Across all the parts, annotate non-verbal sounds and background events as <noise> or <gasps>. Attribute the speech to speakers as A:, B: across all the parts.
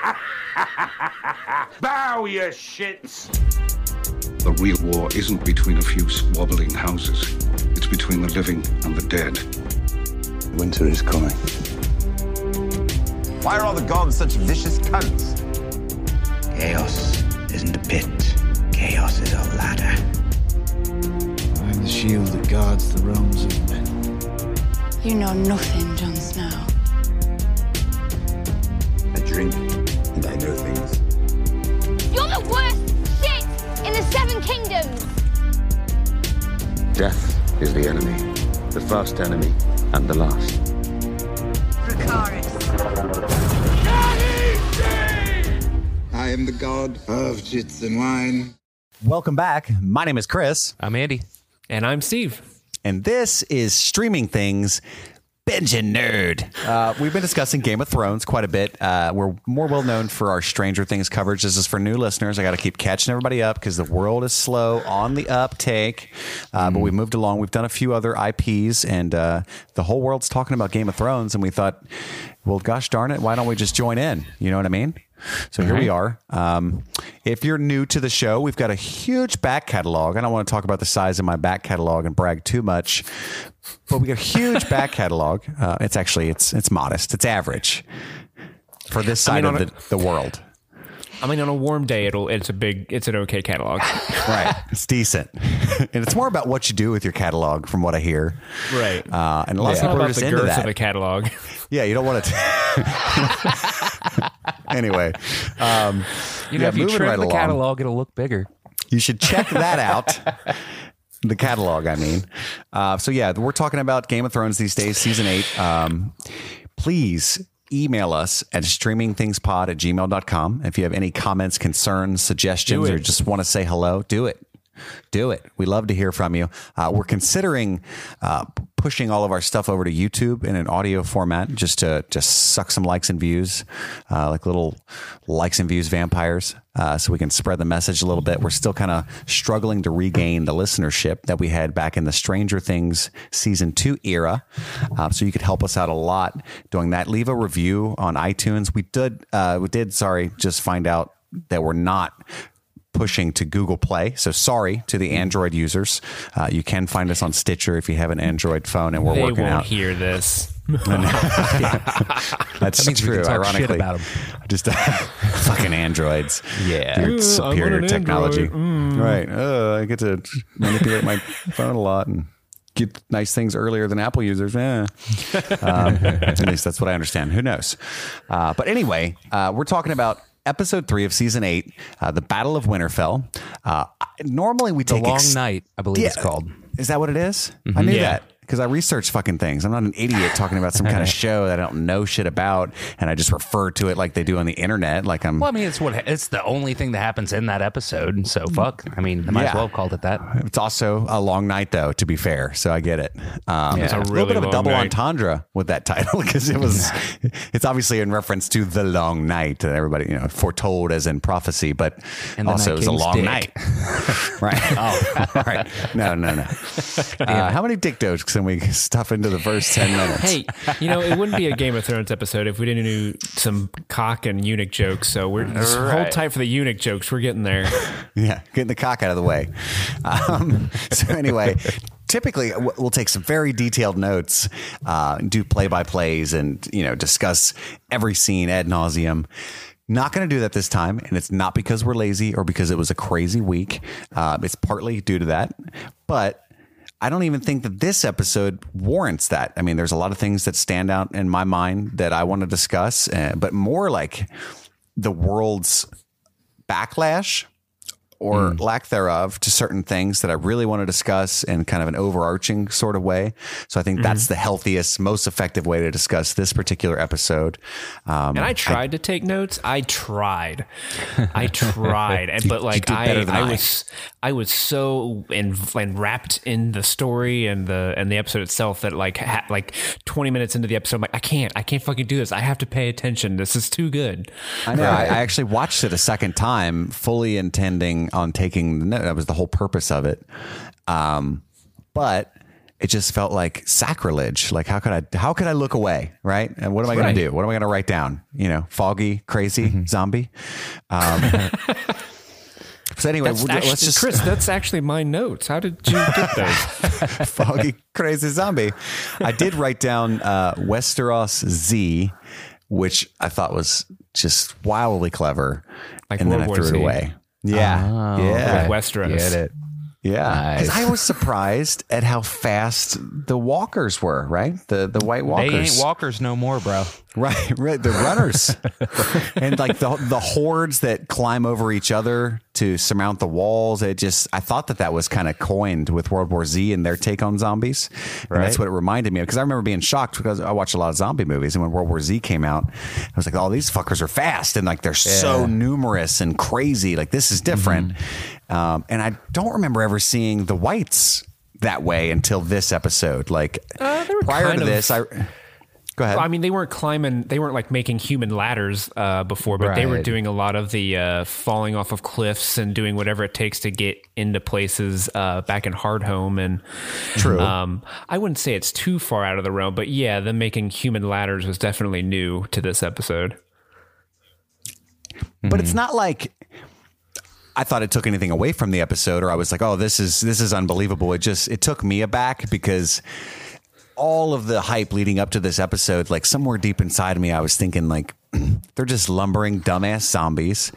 A: <laughs> Bow, you shits!
B: The real war isn't between a few squabbling houses. It's between the living and the dead.
C: Winter is coming.
D: Why are all the gods such vicious cunts?
C: Chaos isn't a pit. Chaos is a ladder.
E: I'm the shield that guards the realms of men.
F: You know nothing, Jon Snow.
D: I drink and I know things.
G: You're the worst shit in the Seven Kingdoms!
C: Death is the enemy. The first enemy and the last.
D: I am the god of jits and wine.
H: Welcome back. My name is Chris,
I: I'm Andy.
J: And I'm Steve.
H: and this is Streaming Things. And Nerd. Uh, we've been discussing Game of Thrones quite a bit. Uh, we're more well known for our Stranger Things coverage. This is for new listeners. I got to keep catching everybody up because the world is slow on the uptake. Uh, But we moved along. We've done a few other IPs, and uh, the whole world's talking about Game of Thrones. And we thought, well, gosh darn it, why don't we just join in? You know what I mean? So here we are. Um, if you're new to the show, we've got a huge back catalog. I don't want to talk about the size of my back catalog and brag too much, but we got a huge <laughs> back catalog. Uh, it's actually it's it's modest. It's average for this side
J: mean,
H: of the, the world.
J: I mean, on a warm day, it'll it's a big, it's an okay catalog. <laughs>
H: Right, it's decent, <laughs> and it's more about what you do with your catalog, from what I hear.
J: right.
H: Uh, and a lot
J: it's
H: of people are
J: about
H: just
J: the
H: into
J: girth
H: that.
J: of a catalog. <laughs>
H: yeah, you don't want to. anyway, um,
I: You know,
H: yeah,
I: if you trim
H: right
I: the
H: along.
I: catalog, it'll look bigger.
H: You should check that out. the catalog, I mean. Uh, so, yeah, we're talking about Game of Thrones these days, season eight. Um, please email us at streamingthingspod at gmail.com. If you have any comments, concerns, suggestions, or just want to say hello, do it. Do it. We love to hear from you. Uh, we're considering uh, pushing all of our stuff over to YouTube in an audio format, just to just suck some likes and views, uh, like little likes and views vampires, uh, so we can spread the message a little bit. We're still kind of struggling to regain the listenership that we had back in the Stranger Things season two era. Uh, so you could help us out a lot doing that. Leave a review on iTunes. We did. Uh, we did. Sorry, just find out that we're not pushing to Google Play. So sorry to the Android users. Uh, you can find us on Stitcher if you have an Android phone, and we're working out.
J: they
H: working
J: won't
H: out.
J: hear this. <laughs> <laughs>
H: That's
I: That means we
H: true.
I: can talk shit
H: ironically,
I: about 'em.
H: just <laughs> fucking androids.
I: Yeah.
H: Your
J: Ooh,
H: superior
J: an
H: technology.
J: Mm.
H: Right. Uh, I get to manipulate my phone a lot and get nice things earlier than Apple users. Eh. Um, at least that's what I understand. Who knows? Uh, but anyway, uh, we're talking about. Episode three of season eight, uh, the Battle of Winterfell. Uh, normally we
I: The
H: take
I: Long
H: ex-
I: Night, I believe it's called.
H: Is that what it is? I knew
J: Yeah.
H: that because I research fucking things. I'm not an idiot talking about some kind of <laughs> show that I don't know shit about, and I just refer to it like they do on the internet. Like I'm.
I: Well, I mean, it's what it's the only thing that happens in that episode. So fuck. I mean, I might
H: Yeah.
I: as well have called it that.
H: It's also a long night, though. To be fair, so I get it. Um,
I: It's a
H: a little bit of a double
J: night.
H: entendre with that title <laughs> because it was. it's obviously in reference to the long night that everybody you know foretold as in prophecy, but
I: And
H: also it was a long
I: dick.
H: night. <laughs> right. Oh, right. No, no, no. Uh, how many dick jokes can we <laughs> stuff into the first ten minutes?
J: Hey, you know, it wouldn't be a Game of Thrones episode if we didn't do some cock and eunuch jokes. So we're just hold tight for the eunuch jokes. We're getting there. <laughs>
H: Yeah, getting the cock out of the way. Um, <laughs> so anyway, typically we'll take some very detailed notes, uh, do play by plays, and you know discuss every scene ad nauseum. Not going to do that this time, and it's not because we're lazy or because it was a crazy week. Uh, it's partly due to that, but. I don't even think that this episode warrants that. I mean, there's a lot of things that stand out in my mind that I want to discuss, uh, but more like the world's backlash or lack thereof to certain things that I really want to discuss in kind of an overarching sort of way. So I think that's the healthiest, most effective way to discuss this particular episode. Um,
J: And I tried to take notes. I tried. I <laughs> tried. And but like I, I
H: I.
J: was I was so en- enwrapped in the story and the and the episode itself that like ha- like 20 minutes into the episode I'm like I can't. I can't fucking do this. I have to pay attention. This is too good.
H: I know. I, I actually watched it a second time, fully intending on taking the note. That was the whole purpose of it. Um, but it just felt like sacrilege. Like how could I how could I look away, right? And what am I going
J: Right.
H: to do? What am I going to write down? You know, foggy, crazy,
J: Mm-hmm.
H: zombie. Um, <laughs> so anyway,
J: That's actually,
H: let's just
J: Chris, that's actually my notes. How did you get <laughs> those?
H: foggy, crazy zombie. I did write down uh, Westeros Z, which I thought was just wildly clever,
J: Like
H: and then
J: World
H: I
J: War
H: threw
J: Z.
H: it away. Yeah,
I: Oh,
H: yeah,
J: With Westeros.
I: Get it.
H: Yeah. Because
I: Nice.
H: I was surprised at how fast the walkers were. Right, the the White Walkers.
I: They ain't walkers no more, bro.
H: Right, right. The runners, <laughs> and like the the hordes that climb over each other to surmount the walls. It just, I thought that that was kind of coined with World War Z and their take on zombies. And that's what it reminded me of. Because I remember being shocked because I watched a lot of zombie movies, and when World War Z came out, I was like, "Oh, these fuckers are fast and like they're so numerous and crazy. Like this is different." Mm-hmm. Um, and I don't remember ever seeing the whites that way until this episode. Like
J: Uh,
H: prior to
J: of-
H: this, I. Go ahead.
J: I mean, they weren't climbing. They weren't like making human ladders uh, before, but they were doing a lot of the uh, falling off of cliffs and doing whatever it takes to get into places uh, back in Hardhome. And
H: True.
J: Um, I wouldn't say it's too far out of the realm, but yeah, them making human ladders was definitely new to this episode.
H: but it's not like I thought it took anything away from the episode, or I was like, "Oh, this is this is unbelievable." It just it took me aback because all of the hype leading up to this episode, like somewhere deep inside of me, I was thinking like <clears throat> they're just lumbering dumbass zombies,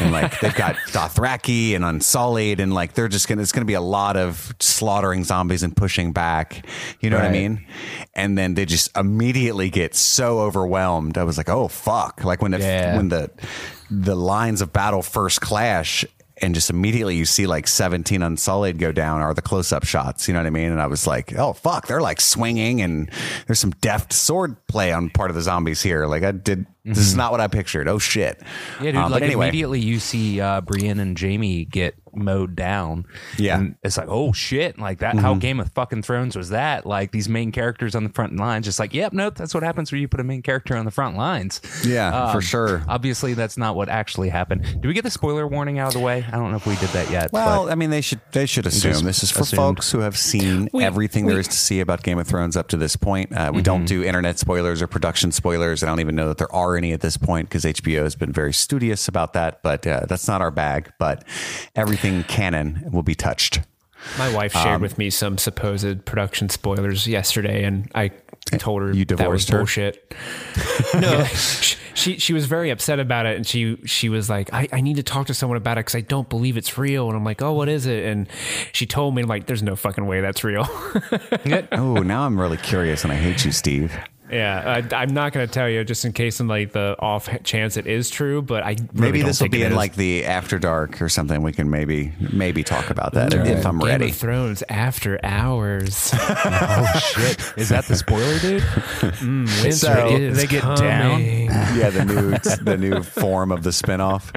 H: and like they've got <laughs> Dothraki and Unsullied, and like they're just gonna it's gonna be a lot of slaughtering zombies and pushing back. You know what I mean? And then they just immediately get so overwhelmed. I was like, "Oh fuck!" Like when it,
I: Yeah.
H: when the the lines of battle first clash and just immediately you see like 17 unsullied go down are the close-up shots you know what i mean? And i was like oh fuck they're like swinging and there's some deft sword play on part of the zombies here. Like i did this is not what i pictured oh shit
I: Yeah, dude.
H: Um,
I: like
H: but anyway
I: immediately you see uh, Brienne and Jaime get mowed down.
H: Yeah.
I: and it's like, oh shit, like that.
H: Mm-hmm.
I: How Game of fucking Thrones was that? Like these main characters on the front lines, just like, yep, nope. That's what happens when you put a main character on the front lines.
H: Yeah, for
I: Um,
H: sure.
I: Obviously, that's not what actually happened. Did we get the spoiler warning out of the way? I don't know if we did that yet.
H: well, I mean, they should they should assume this is for
I: assumed.
H: folks who have seen everything there is to see about Game of Thrones up to this point. Uh, we don't do internet spoilers or production spoilers. I don't even know that there are any at this point because HBO has been very studious about that. But uh, that's not our bag. But everything canon will be touched.
J: My wife
H: Um,
J: shared with me some supposed production spoilers yesterday, and I told her
H: You
J: that was
H: divorced her?
J: bullshit. <laughs> no, she, she she was very upset about it, and she she was like, I, "I need to talk to someone about it because I don't believe it's real." And I'm like, "Oh, what is it?" And she told me, like, "There's no fucking way that's real." <laughs>
H: Oh, now I'm really curious, and I hate you, Steve.
J: Yeah, I, I'm not going to tell you just in case, in like the off chance it is true, but I really
H: Maybe this will be in
J: is.
H: like the after dark or something. We can maybe maybe talk about that if I'm
J: Game
H: ready.
J: of Thrones after hours. <laughs>
I: oh shit, is that the spoiler, dude? <laughs>
J: Winter
H: So-
J: is
I: they get down? <laughs>
H: yeah, the new the new form of the spinoff.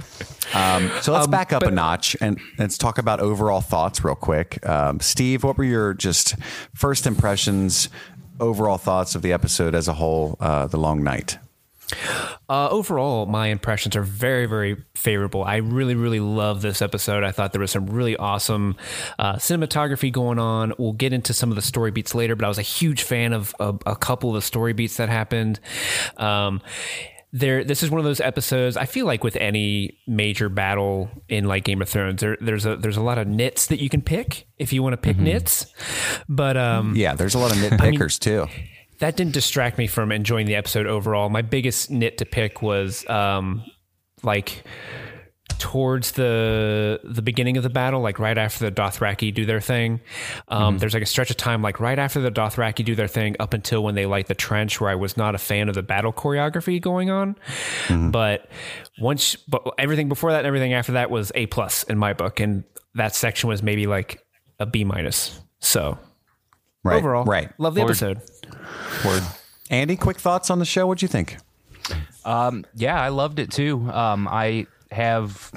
H: Um, so let's back up a notch and let's talk about overall thoughts real quick. Um, Steve, what were your just first impressions, overall thoughts of the episode as a whole? Uh, the long night.
J: Uh, overall, my impressions are very, very favorable. I really, really love this episode. I thought there was some really awesome uh, cinematography going on. We'll get into some of the story beats later, but I was a huge fan of a, couple of the story beats that happened. Um, there, this is one of those episodes. I feel like with any major battle in like Game of Thrones, there, there's a there's a lot of nits that you can pick if you want to pick nits. But um,
H: Yeah, there's a lot of nitpickers too.
J: that didn't distract me from enjoying the episode overall. My biggest nit to pick was um, like towards the the beginning of the battle, like right after the Dothraki do their thing. Um, There's like a stretch of time, like right after the Dothraki do their thing, up until when they light the trench, where I was not a fan of the battle choreography going on. But once, but everything before that and everything after that was a plus in my book, and that section was maybe like a B minus. So
H: Right.
J: overall,
H: Right.
J: love the episode.
H: Word. Andy, quick thoughts on the show. What'd you think?
I: Yeah, I loved it too. Um, I have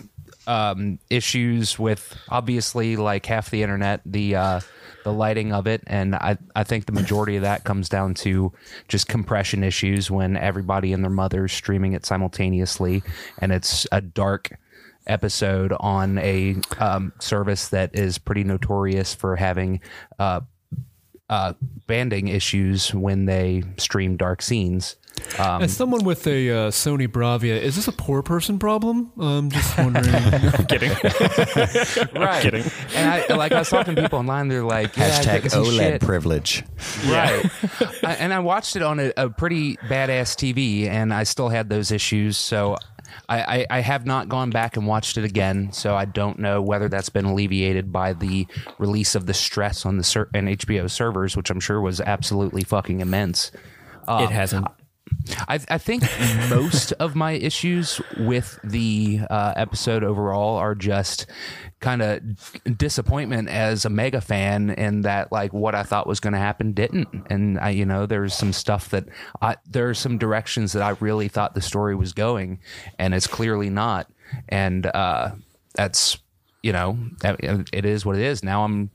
I: um, issues with obviously like half the internet, the uh, the lighting of it, and I I think the majority of that comes down to just compression issues when everybody and their mother's streaming it simultaneously, and it's a dark episode on a um, service that is pretty notorious for having uh, uh, banding issues when they stream dark scenes. Um,
J: As someone with a uh, Sony Bravia, is this a poor person problem? I'm just wondering. <laughs> I'm kidding. <laughs>
I: right.
J: kidding.
I: And I like I was talking to people online. They're like, yeah,
H: Hashtag OLED
I: shit.
H: privilege.
I: Right. I, and I watched it on a, a pretty badass TV, and I still had those issues. So I, I, I have not gone back and watched it again. So I don't know whether that's been alleviated by the release of the stress on the ser- and HBO servers, which I'm sure was absolutely fucking immense.
J: it hasn't.
I: I, I think most <laughs> of my issues with the uh, episode overall are just kind of disappointment as a mega fan in that like what I thought was going to happen didn't, and I you know there's some stuff that I there are some directions that I really thought the story was going, and it's clearly not, and uh, that's you know it is what it is. Now I'm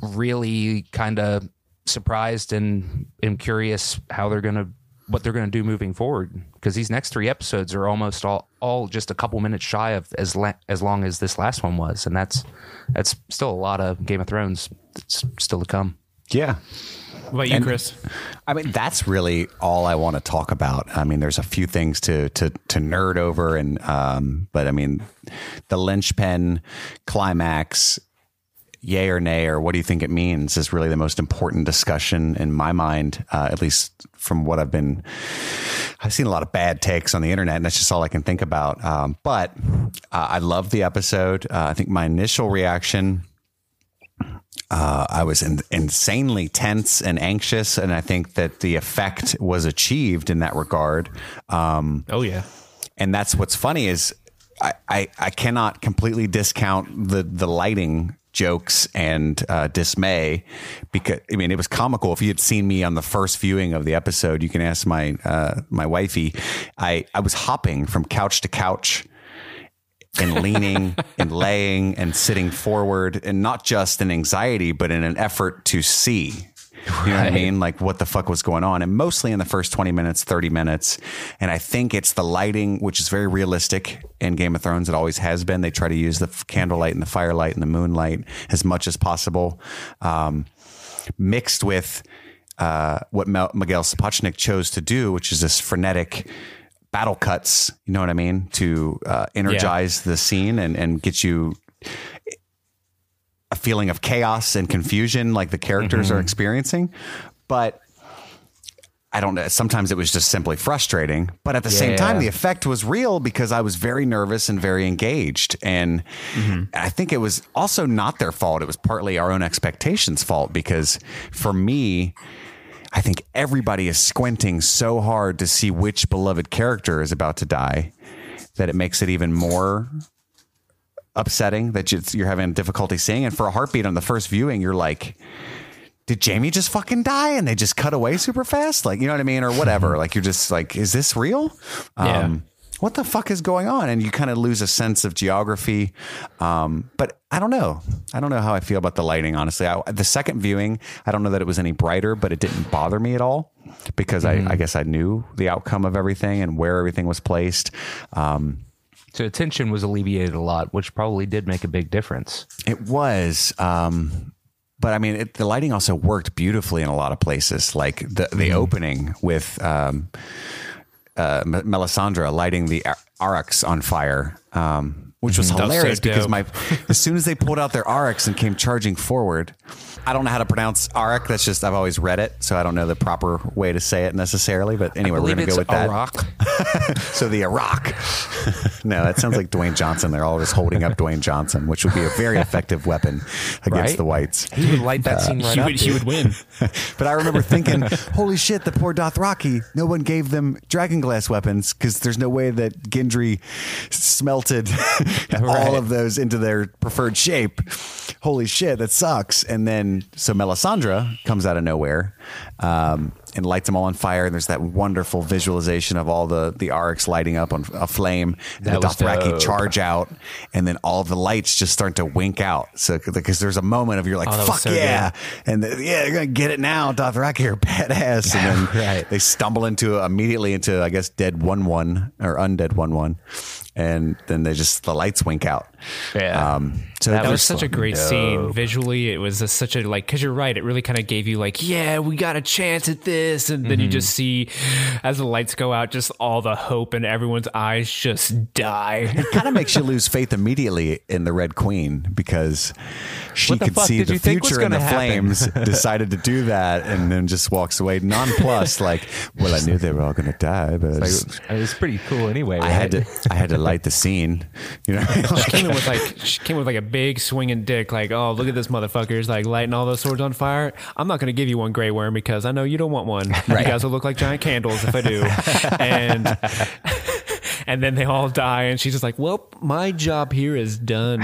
I: really kind of surprised and am curious how they're going to what they're going to do moving forward because these next three episodes are almost all all just a couple minutes shy of as la- as long as this last one was and that's that's still a lot of Game of Thrones that's still to come.
H: Yeah.
J: What about you,
H: And-
J: Chris?
H: I mean, that's really all I want to talk about. I mean, there's a few things to to to nerd over, and um, but I mean, the linchpin climax, yay or nay, or what do you think it means, is really the most important discussion in my mind, uh, at least from what I've been. I've seen a lot of bad takes on the internet, and that's just all I can think about. Um, but uh, I love the episode. Uh, I think my initial reaction uh, I was in, insanely tense and anxious, and I think that the effect was achieved in that regard. Um,
J: Oh yeah.
H: and that's what's funny is I, I, I cannot completely discount the the lighting jokes and uh, dismay because I mean it was comical. If you had seen me on the first viewing of the episode, you can ask my uh, my wifey. I I was hopping from couch to couch and leaning <laughs> and laying and sitting forward and not just in anxiety but in an effort to see you know what I mean? Like what the fuck was going on? And mostly in the first 20 minutes, 30 minutes. And I think it's the lighting, which is very realistic in Game of Thrones. It always has been. They try to use the f- candlelight and the firelight and the moonlight as much as possible. Um, mixed with uh, what Mel- Miguel Sapochnik chose to do, which is this frenetic battle cuts. You know what I mean? To uh, energize the scene and, and get you a feeling of chaos and confusion like the characters are mm-hmm. experiencing. But I don't know. Sometimes it was just simply frustrating. But at the same time, the effect was real because I was very nervous and very engaged. And mm-hmm. I think it was also not their fault. It was partly our own expectations' fault because for me, I think everybody is squinting so hard to see which beloved character is about to die that it makes it even more upsetting that you- you're having difficulty seeing. And for a heartbeat on the first viewing, you're like, did Jaime just fucking die and they just cut away super fast? Like, you know what I mean? Or whatever. <laughs> like, you're just like, is this real?
J: Yeah.
H: what the fuck is going on? And you kind of lose a sense of geography. Um, but I don't know. I don't know how I feel about the lighting, honestly. I, the second viewing, I don't know that it was any brighter, but it didn't bother me at all because I, I guess I knew the outcome of everything and where everything was placed. Um,
I: So tension was alleviated a lot, which probably did make a big difference.
H: It was. Um, but I mean, it, the lighting also worked beautifully in a lot of places. Like the, the
I: Mm-hmm.
H: opening with um, uh, Melisandre lighting the Ar- Aurochs on fire, um, which was
J: Mhm. That so
H: hilarious because my as soon as they pulled out their arakhs and came charging forward, I don't know how to pronounce Arak. That's just I've always read it, so I don't know the proper way to say it necessarily. But anyway, we're gonna go
I: it's
H: with that.
I: Arak. <laughs>
H: So the Iraq. <laughs> no, that sounds like Dwayne Johnson. They're all just holding up Dwayne Johnson, which would be a very effective weapon against
I: Right?
H: the whites.
I: He would light that scene right
J: he
I: up.
J: would, he would win. <laughs>
H: But I remember thinking, holy shit, the poor Dothraki. No one gave them dragon glass weapons because there's no way that Gendry smelted <laughs> all of those into their preferred shape. Holy shit, that sucks. And then, so Melisandre comes out of nowhere um, and lights them all on fire. And there's that wonderful visualization of all the, the arakhs lighting up on a flame. And the Dothraki
I: dope.
H: charge out. And then all the lights just start to wink out. So, because there's a moment of you're like,
J: Oh,
H: fuck
J: so
H: yeah.
J: good.
H: And the, yeah, they're gonna get it now. Dothraki are badass, and then <laughs>
I: Right.
H: they stumble into immediately into I guess dead one one or undead one one, and then they just the lights wink out.
I: Yeah.
H: Um, So
J: that
H: it
J: was such a great
I: dope.
J: scene visually. It was a, such a like because you're right. It really kind of gave you like, yeah, we got a chance at this, and then you just see as the lights go out, just all the hope in everyone's eyes just die.
H: It kind of <laughs> makes you lose faith immediately in the Red Queen because she could see the
I: you think was
H: future in the
I: happen?
H: flames, <laughs> decided to do that, and then just walks away nonplussed. like, well, I knew they were all going to die, but I,
I: Like, it was pretty cool anyway.
H: I had to, I had to light the scene. You know,
J: she <laughs> came in with like she came with like a big swinging dick. Like, oh, look at this motherfucker's like lighting all those swords on fire. I'm not going to give you one Grey Worm because I know you don't want one. <laughs> You guys will look like giant candles if I do. <laughs> and <laughs> and then they all die, and she's just like, well, my job here is done.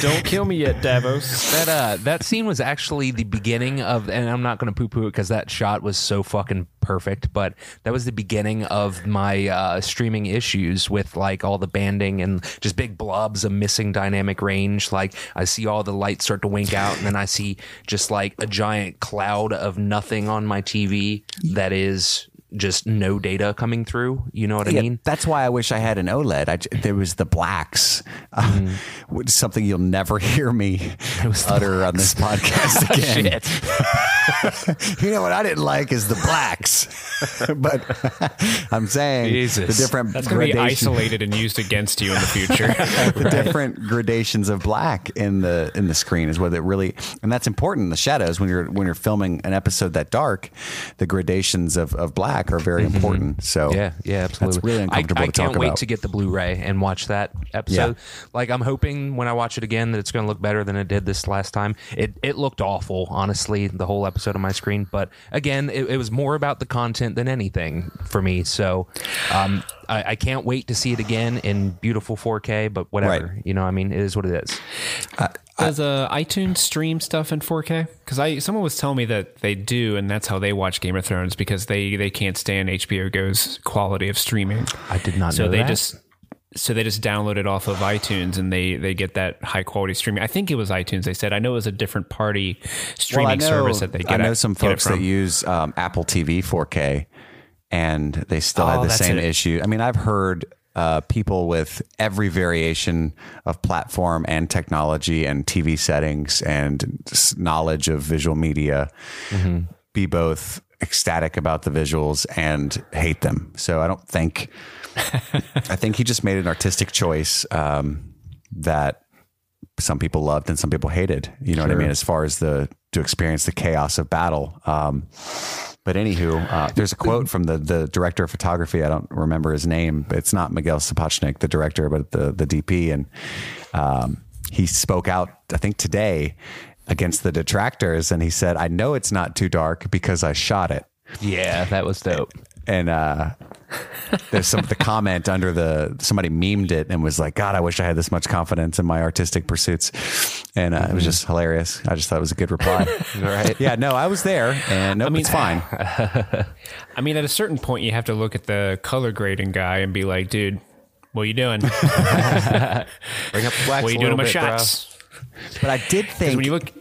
J: Don't kill me yet, Davos.
I: that uh that scene was actually the beginning of and I'm not going to poo poo it because that shot was so fucking perfect but that was the beginning of my uh streaming issues with like all the banding and just big blobs of missing dynamic range like I see all the lights start to wink out and then I see just like a giant cloud of nothing on my TV that is just no data coming through you know what I mean
H: that's why I wish I had an OLED. I j there was the blacks, uh,
I: Mm-hmm.
H: which is something you'll never <laughs> hear me utter on this podcast <laughs> again. <laughs> you know what I didn't like is the blacks, but I'm saying
I: Jesus.
H: the different
J: That's going to be isolated and used against you in the future.
H: the different gradations of black in the in the screen is what it really and that's important in the shadows when you're when you're filming an episode that dark the gradations of, of black are very important so
I: Mm-hmm. Yeah, yeah, absolutely.
H: that's really uncomfortable
I: I, I can't wait
H: about
I: to get the Blu-ray and watch that episode. Like I'm hoping when I watch it again that it's going to look better than it did this last time. It it looked awful, honestly, the whole episode on my screen. But again, it, it was more about the content than anything for me. So um, I, I can't wait to see it again in beautiful 4K. But whatever,
H: Right.
I: you know, I mean, it is what it is.
J: Does uh, iTunes stream stuff in 4K? Because I someone was telling me that they do, and that's how they watch Game of Thrones because they they can't stand HBO Go's quality of streaming.
I: I did not know that.
J: so
I: know
J: they
I: that.
J: just so they just download it off of iTunes and they they get that high quality streaming. I think it was iTunes. They said I know it was a different party streaming
H: well, know,
J: service that they get.
H: I know
J: it-
H: some folks that use um, Apple TV 4K and they still
J: Oh,
H: have the same
J: it.
H: issue. I mean, I've heard uh, people with every variation of platform and technology and TV settings and knowledge of visual media
J: Mm-hmm.
H: be both ecstatic about the visuals and hate them. So I don't think, <laughs> I think he just made an artistic choice um, that some people loved and some people hated. You know what I mean? As far as the to experience the chaos of battle. Um, but anywho, uh, there's a quote from the the director of photography. I don't remember his name. It's not Miguel Sapochnik, the director, but the the DP, and um, he spoke out. I think today against the detractors, and he said, "I know it's not too dark because I shot it."
I: Yeah, that was dope.
H: And uh, there's some the comment under the somebody memed it and was like, "God, I wish I had this much confidence in my artistic pursuits," and uh, it was just hilarious. I just thought it was a good reply. <laughs>
I: Right.
H: Yeah, no, I was there, and nope,
J: mean-
H: it's fine. <laughs>
J: I mean, at a certain point, you have to look at the color grading guy and be like, dude, what are you doing? <laughs>
I: Bring up the blacks
J: what are you
I: a
J: doing
I: little
J: to my
I: bit, bro.
J: shots?
H: But I did think
J: when you look-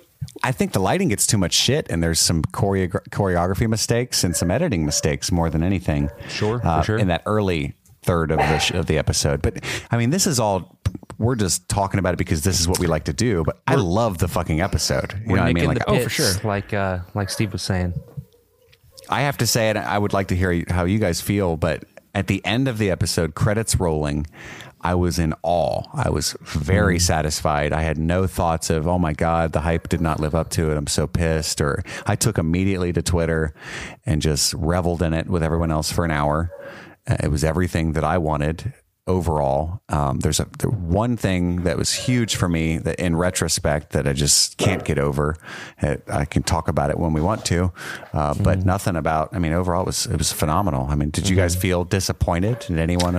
H: I think the lighting gets too much shit, and there's some choreogra- choreography mistakes and some editing mistakes more than anything.
I: Sure, for
H: uh,
I: sure.
H: In that early third of the sh- of the episode, but I mean, this is all. We're just talking about it because this is what we like to do. But I love the fucking episode. You
I: We're
H: know what I mean? Like,
I: the
J: oh, for sure.
I: like uh, like Steve was saying.
H: I have to say it. I would like to hear how you guys feel, but at the end of the episode, credits rolling, I was in awe. I was very satisfied. I had no thoughts of, oh my God, the hype did not live up to it. I'm so pissed. Or I took immediately to Twitter and just reveled in it with everyone else for an hour. Uh, It was everything that I wanted overall. Um, there's a the one thing that was huge for me that in retrospect that I just can't get over. Uh, I can talk about it when we want to, uh, but nothing about. I mean, overall it was it was phenomenal. I mean, did you guys feel disappointed? Did anyone?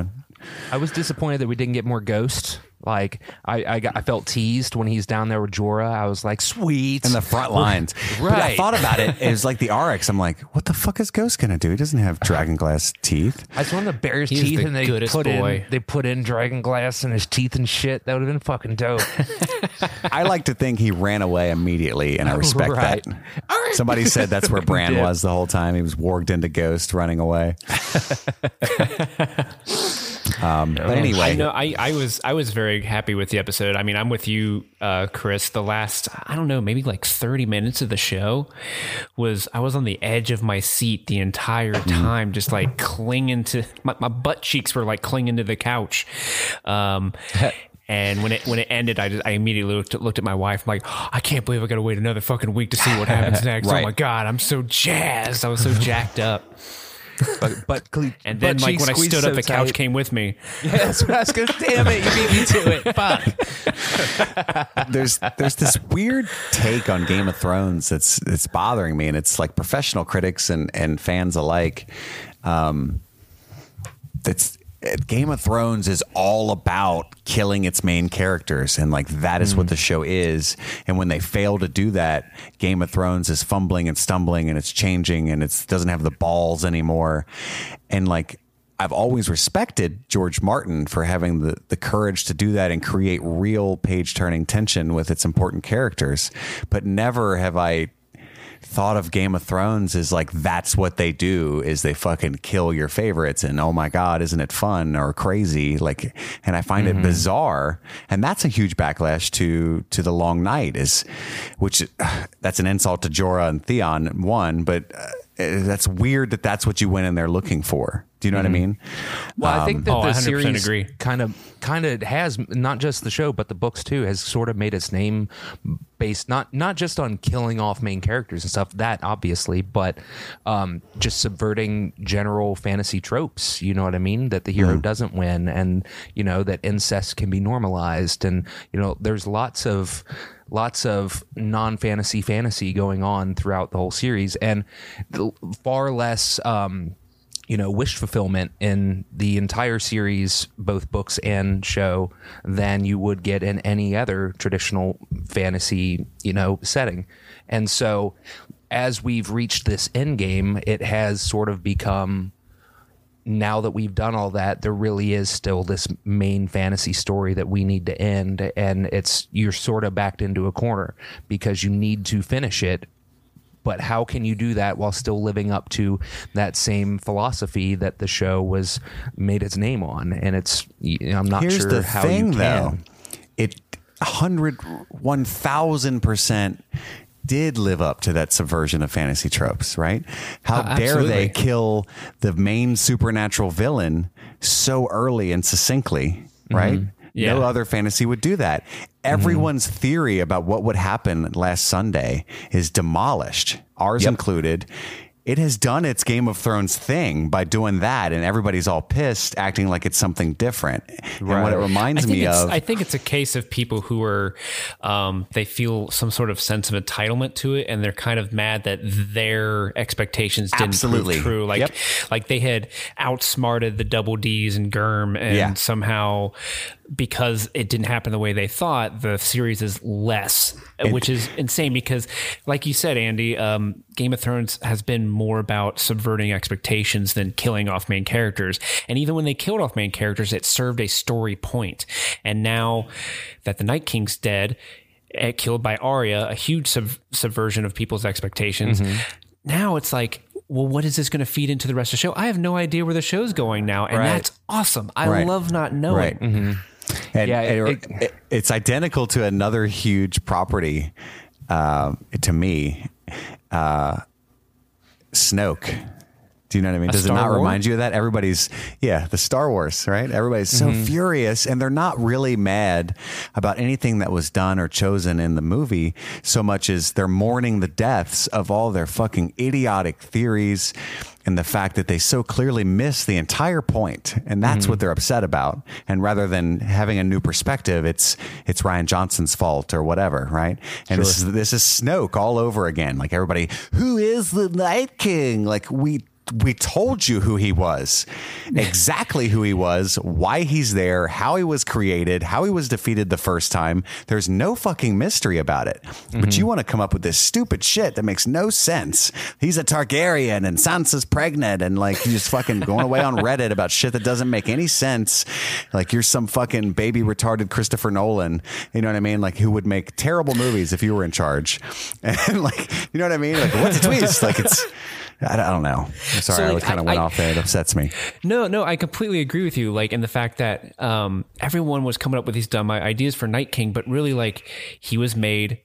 I: I was disappointed that we didn't get more Ghost. Like I, I, got, I felt teased when he's down there with Jorah. I was like, sweet.
H: In the front lines, <laughs> But I
I: Right.
H: thought about it. It was like the arakhs. I'm like, what the fuck is Ghost gonna do? He doesn't have dragon glass teeth.
I: I just wanted to bare his
J: He's
I: teeth
J: the
I: and they
J: goodest
I: put
J: boy.
I: in they put in dragon glass in his teeth and shit. That would have been fucking dope. <laughs> <laughs>
H: I like to think he ran away immediately, and I respect
I: Right.
H: that. Somebody said that's where Bran was the whole time. He was warged into Ghost, running away. Um, but anyway,
J: I know I, I was I was very happy with the episode. I mean, I'm with you, uh, Chris. The last I don't know, maybe like 30 minutes of the show was I was on the edge of my seat the entire time, just like clinging to my, my butt cheeks were like clinging to the couch. Um, <laughs> and when it when it ended, I just, I immediately looked at, looked at my wife. I'm like, I can't believe I got to wait another fucking week to see what happens <laughs> next. Oh my god, I'm so jazzed. I was so jacked up. <laughs>
I: But but <laughs> cle-
J: And then
I: butt
J: like
I: cheeks
J: when I
I: squeezed
J: stood up,
I: so
J: the couch
I: tight.
J: came with me. <laughs>
I: Yeah, that's what I was gonna. Damn it! You beat me to it. Fuck. <laughs>
H: there's there's this weird take on Game of Thrones that's it's bothering me, and it's like professional critics and and fans alike. Um, that's Game of Thrones is all about killing its main characters, and like that is what mm. the show is. And when they fail to do that, Game of Thrones is fumbling and stumbling, and it's changing, and it doesn't have the balls anymore. And like I've always respected George Martin for having the, the courage to do that and create real page turning tension with its important characters. But never have I thought of Game of Thrones is like that's what they do is they fucking kill your favorites and oh my god isn't it fun or crazy? Like and I find it bizarre. And that's a huge backlash to to the long night is which <sighs> that's an insult to Jorah and Theon one but uh, that's weird that that's what you went in there looking for do you know what I mean
I: Well, I think that
J: Oh,
I: the series
J: agree.
I: kind of kind of has not just the show, but the books too has sort of made its name based not not just on killing off main characters and stuff that obviously, but um, just subverting general fantasy tropes. You know what I mean? That the hero doesn't win, and you know that incest can be normalized, and you know there's lots of lots of non-fantasy fantasy going on throughout the whole series and th- far less um you know wish fulfillment in the entire series both books and show than you would get in any other traditional fantasy you know setting and so as we've reached this end game it has sort of become now that we've done all that, there really is still this main fantasy story that we need to end, and it's you're sort of backed into a corner because you need to finish it. But how can you do that while still living up to that same philosophy that the show was made its name on? And it's I'm not
H: Here's
I: sure
H: the
I: how
H: thing,
I: you can.
H: though. It hundred one thousand percent did live up to that subversion of fantasy tropes, right? How
J: Uh,
H: dare they kill the main supernatural villain so early and succinctly, right? No
J: Yeah.
H: other fantasy would do that. Everyone's theory about what would happen last Sunday is demolished, ours included. It has done its Game of Thrones thing by doing that, and everybody's all pissed, acting like it's something different. And what it
J: I
H: reminds
J: think
H: me
J: it's,
H: of,
J: I think it's a case of people who are, um, they feel some sort of sense of entitlement to it, and they're kind of mad that their expectations didn't
H: Absolutely.
J: true. Like,
H: Yep.
J: like they had outsmarted the double D's and Germ, and
H: Yeah.
J: somehow because it didn't happen the way they thought, the series is less, which is insane. Because, like you said, Andy, um, Game of Thrones has been more about subverting expectations than killing off main characters. And even when they killed off main characters, it served a story point. And now that the Night King's dead, eh, killed by Arya, a huge sub- subversion of people's expectations. Now it's like. Well, what is this going to feed into the rest of the show? I have no idea where the show's going now, and
I: Right.
J: that's awesome. I
H: Right.
J: love not knowing.
H: right? And,
I: Yeah,
H: and
I: it-
H: it- it's identical to another huge property um, to me, uh, Snoke. Do you know what I mean? Does it not
J: Wars?
H: remind you of that? Everybody's, yeah, the Star Wars, right? Everybody's so
J: Mm-hmm.
H: furious and they're not really mad about anything that was done or chosen in the movie so much as they're mourning the deaths of all their fucking idiotic theories and the fact that they so clearly missed the entire point. And that's
J: Mm-hmm.
H: what they're upset about. And rather than having a new perspective, it's, it's Rian Johnson's fault or whatever, right? And this is, this is Snoke all over again. Like everybody, who is the Night King? Like we, we told you who he was, exactly who he was, why he's there, how he was created, how he was defeated the first time. There's no fucking mystery about it. But mm-hmm. you want to come up with this stupid shit that makes no sense. He's a Targaryen and Sansa's pregnant and like you just fucking going away on Reddit about shit that doesn't make any sense. Like you're some fucking baby retarded Christopher Nolan. You know what I mean? Like who would make terrible movies if you were in charge. <laughs> And like, you know what I mean? Like what's a twist? Like it's I, I don't know. Sorry,
J: So,
H: I
J: like,
H: kind of went
J: I-
H: off there. It upsets me.
J: No, no, I completely agree with you. Like in the fact that um, everyone was coming up with these dumb ideas for Night King, but really, like he was made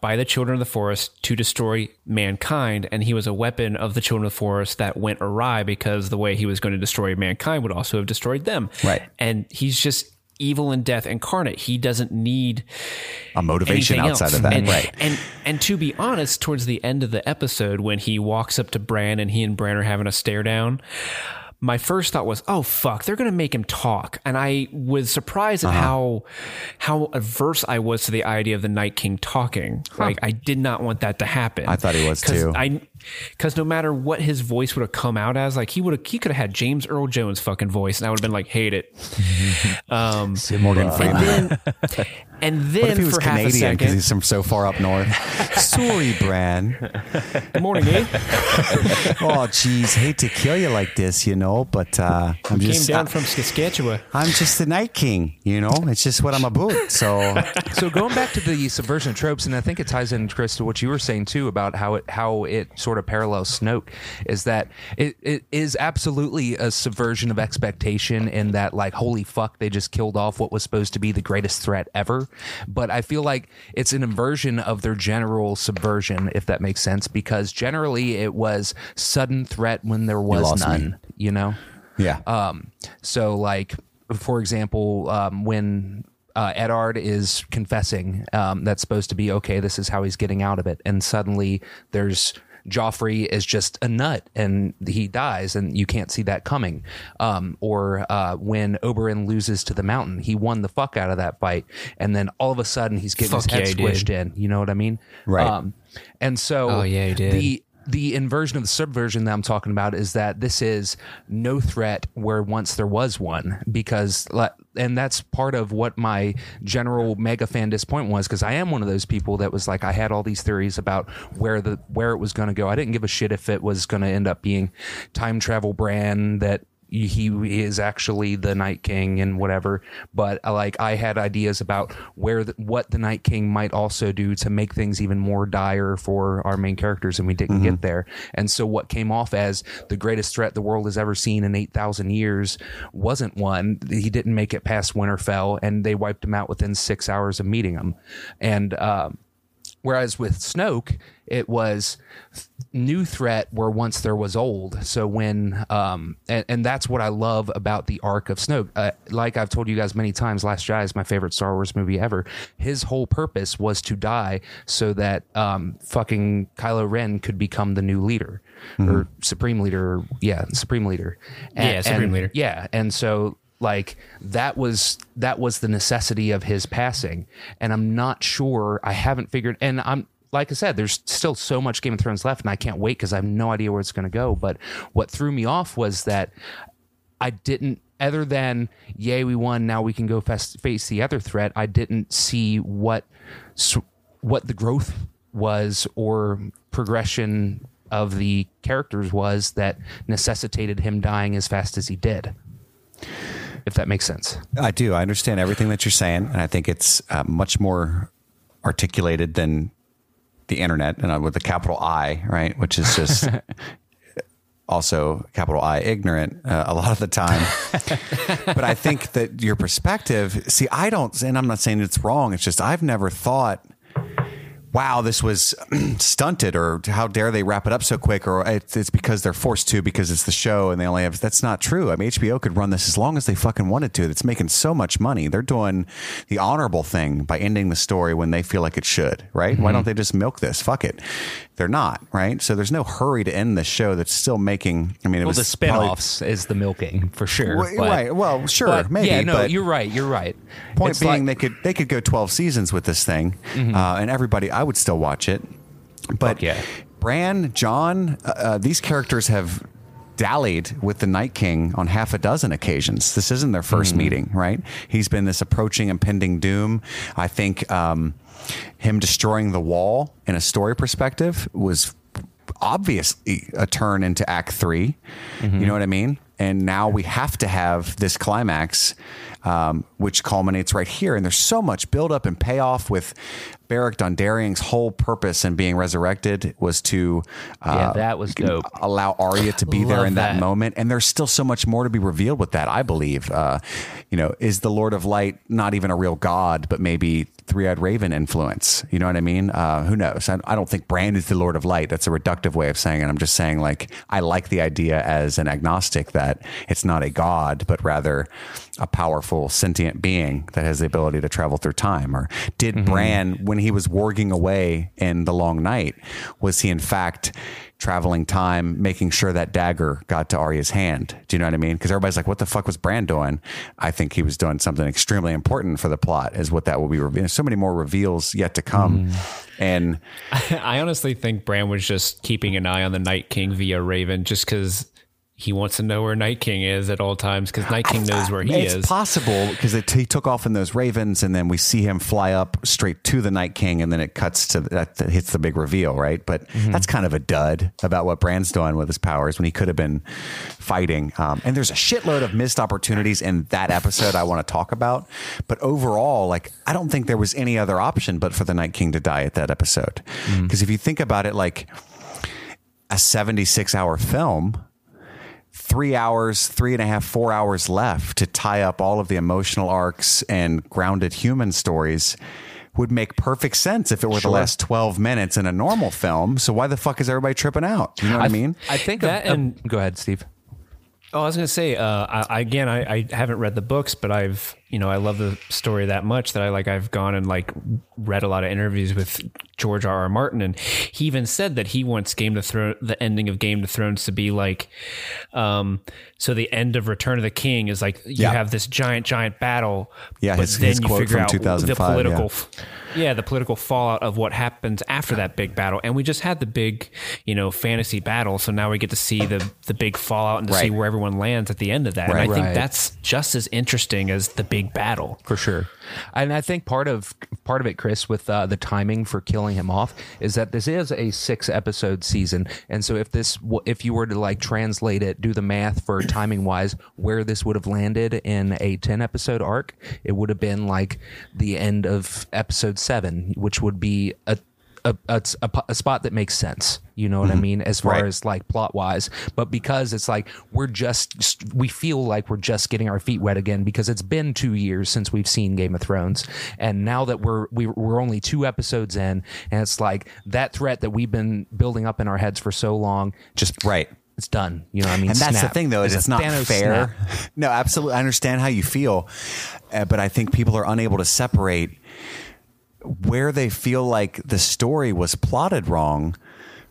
J: by the children of the forest to destroy mankind, and he was a weapon of the children of the forest that went awry because the way he was going to destroy mankind would also have destroyed them.
H: Right.
J: and he's just evil and death incarnate. He doesn't need
H: A motivation outside
J: else.
H: of that,
J: And,
H: right?
J: And and to be honest, towards the end of the episode, when he walks up to Bran and he and Bran are having a stare down, my first thought was, "Oh fuck, they're gonna make him talk," and I was surprised
H: Uh-huh.
J: at how how averse I was to the idea of the Night King talking. Like I did not want that to happen.
H: I thought he was too.
J: I because no matter what his voice would have come out as, like he would have he could have had James Earl Jones fucking voice, and I would have been like, hate it. <laughs> Um,
H: Morgan Freeman.
J: and then, <laughs> and
H: What if he was
J: for half a
H: Canadian because he's from so far up north? <laughs> Sorry, Bran.
J: Good morning, eh?
H: oh, geez, hate to kill you like this, you know, but uh, I'm
J: Came
H: just
J: down
H: I,
J: from Saskatchewan.
H: I'm just the Night King, you know. It's just what I'm about. So
I: so going back to the subversion tropes, and I think it ties in, Chris, to what you were saying too about how it how it sort of parallels Snoke, is that it, it is absolutely a subversion of expectation in that like holy fuck they just killed off what was supposed to be the greatest threat ever, but I feel like it's an inversion of their general subversion, if that makes sense, because generally it was sudden threat when there was
H: me.
I: none, you know.
H: yeah,
I: Um, so like, for example, um, when uh, Eddard is confessing, um, that's supposed to be okay. This is how he's getting out of it, and suddenly there's Joffrey is just a nut and he dies, and you can't see that coming. Um, or uh, when Oberyn loses to the Mountain, he won the fuck out of that fight, and then all of a sudden he's getting
J: Fuck
I: his head
J: yeah,
I: squished in. You know what I mean?
H: Right.
I: Um, and so,
J: Oh, yeah, he did.
I: The the inversion of the subversion that I'm talking about is that this is no threat where once there was one because and that's part of what my general mega fan disappointment was because I am one of those people that was like I had all these theories about where the where it was going to go. I didn't give a shit if it was going to end up being time travel Bran that he is actually the Night King and whatever. But uh, like I had ideas about where the, what the Night King might also do to make things even more dire for our main characters, and we didn't get there. And so what came off as the greatest threat the world has ever seen in eight thousand years wasn't one. He didn't make it past Winterfell, and they wiped him out within six hours of meeting him. And um, Whereas with Snoke, it was new threat where once there was old. So when, um, and, and that's what I love about the arc of Snoke. Uh, like I've told you guys many times, Last Jedi is my favorite Star Wars movie ever. His whole purpose was to die so that um, fucking Kylo Ren could become the new leader or supreme leader. Yeah, supreme leader.
J: Yeah, supreme leader.
I: Yeah, and so like that was that was the necessity of his passing, and I'm not sure. I haven't figured, and I'm like I said, there's still so much Game of Thrones left, and I can't wait because I have no idea where it's going to go. But what threw me off was that I didn't. Other than yay, we won. Now we can go face, face the other threat. I didn't see what what the growth was or progression of the characters was that necessitated him dying as fast as he did. If that makes sense.
H: I do. I understand everything that you're saying, and I think it's uh, much more articulated than the internet, and with the capital I, right, which is just <laughs> also capital I ignorant uh, a lot of the time. <laughs> but I think that your perspective. See, I don't, and I'm not saying it's wrong. It's just I've never thought. Wow, this was <clears throat> stunted, or how dare they wrap it up so quick, or it's, it's because they're forced to because it's the show and they only have. That's not true. I mean, HBO could run this as long as they fucking wanted to. It's making so much money. They're doing the honorable thing by ending the story when they feel like it should, right? Why mm-hmm. don't they just milk this? Fuck it. They're not, right? So there's no hurry to end the show that's still making. I mean, it
I: Well,
H: was
I: the
H: probably-
I: spin-offs is the milking for sure.
H: Well,
I: but-
H: right. Well, sure,
I: but,
H: maybe,
I: Yeah, no, you're right. You're right.
H: Point
I: It's
H: being,
I: like- Mm-hmm.
H: they could they could go twelve seasons with this thing, uh, and everybody, I would still watch it. But
I: yeah.
H: Bran, Jon, uh, uh, these characters have dallied with the Night King on half a dozen occasions. This isn't their 1st
I: Mm-hmm.
H: meeting, right? He's been this approaching impending doom. I think um, him destroying the wall in a story perspective was obviously a turn into Act 3
I: Mm-hmm.
H: You know what I mean? and now we have to have this climax, um, which culminates right here. And there's so much buildup and payoff with Beric Dondarrion's whole purpose in being resurrected was to uh,
I: Yeah, that was dope.
H: allow Arya to be <laughs> there in that,
J: that.
H: moment. And there's still so much more to be revealed with that. I believe, uh, you know, is the Lord of Light not even a real god, but maybe Three Eyed Raven influence? You know what I mean? Uh, who knows? I, I don't think Bran is the Lord of Light. That's a reductive way of saying it. I'm just saying, like, I like the idea as an agnostic that it's not a god, but rather a powerful sentient being that has the ability to travel through time. Or did Bran, when he was warging away in the Long Night, was he in fact traveling time, making sure that dagger got to Arya's hand? Do you know what I mean? Because everybody's like, "What the fuck was Bran doing?" I think he was doing something extremely important for the plot. Is what that will be revealed. So many more reveals yet to come, mm. and <laughs>
J: I honestly think Bran was just keeping an eye on the Night King via Raven, just because he wants to know where Night King is at all times, because Night King knows where he
H: it's
J: is.
H: It's possible because he took off in those ravens, and then we see him fly up straight to the Night King, and then it cuts to that, that hits the big reveal, right? But
J: Mm-hmm.
H: that's kind of a dud about what Bran's doing with his powers when he could have been fighting. Um, and there's a shitload of missed opportunities in that episode I want to talk about. But overall, like I don't think there was any other option but for the Night King to die at that episode.
J: Mm-hmm.
H: Because if you think about it, like a 76 hour film three hours, three and a half, four hours left to tie up all of the emotional arcs and grounded human stories would make perfect sense if it were the last 12 minutes in a normal film. So why the fuck is everybody tripping out? You know what I, mean?
I: I think
J: That
I: of-
J: and-
I: go ahead, Steve.
J: Oh, I was going to say, uh, I, I- again, I, I haven't read the books, but I've, you know, I love the story that much that I like, I've gone and like read a lot of interviews with George R. R. Martin. And he even said that he wants Game of Thrones, the ending of Game of Thrones to be like, um, so the end of Return of the King is like, you
H: Yeah.
J: have this giant, giant battle.
H: Yeah,
J: but
H: his-
J: then
H: his
J: you
H: quote
J: figure
H: from
J: out
H: 2005,
J: the political,
H: yeah.
J: yeah, the political fallout of what happens after that big battle. And we just had the big, you know, fantasy battle. So now we get to see the the big fallout and to see where everyone lands at the end of that.
H: Right.
J: and I think that's just as interesting as the big battle.
I: for sure. And I think part of part of it, Chris, with uh, the timing for killing him off, is that this is a six episode season, and so if this, if you were to like translate it, do the math for <coughs> timing wise, where this would have landed in a ten episode arc, it would have been like the end of episode seven, which would be a a, a, a a spot that makes sense. You know what I mean? As far
H: Right.
I: as like plot wise, but because it's like we're just, we feel like we're just getting our feet wet again because it's been two years since we've seen Game of Thrones. And now that we're, we, we're only two episodes in and it's like that threat that we've been building up in our heads for so long,
H: Just right.
I: it's done. You know what I mean?
H: And that's
I: Snap.
H: the thing, though, is
I: a
H: it's not
I: Thanos
H: fair.
I: snap. <laughs>
H: No, absolutely. I understand how you feel, uh, but I think people are unable to separate where they feel like the story was plotted wrong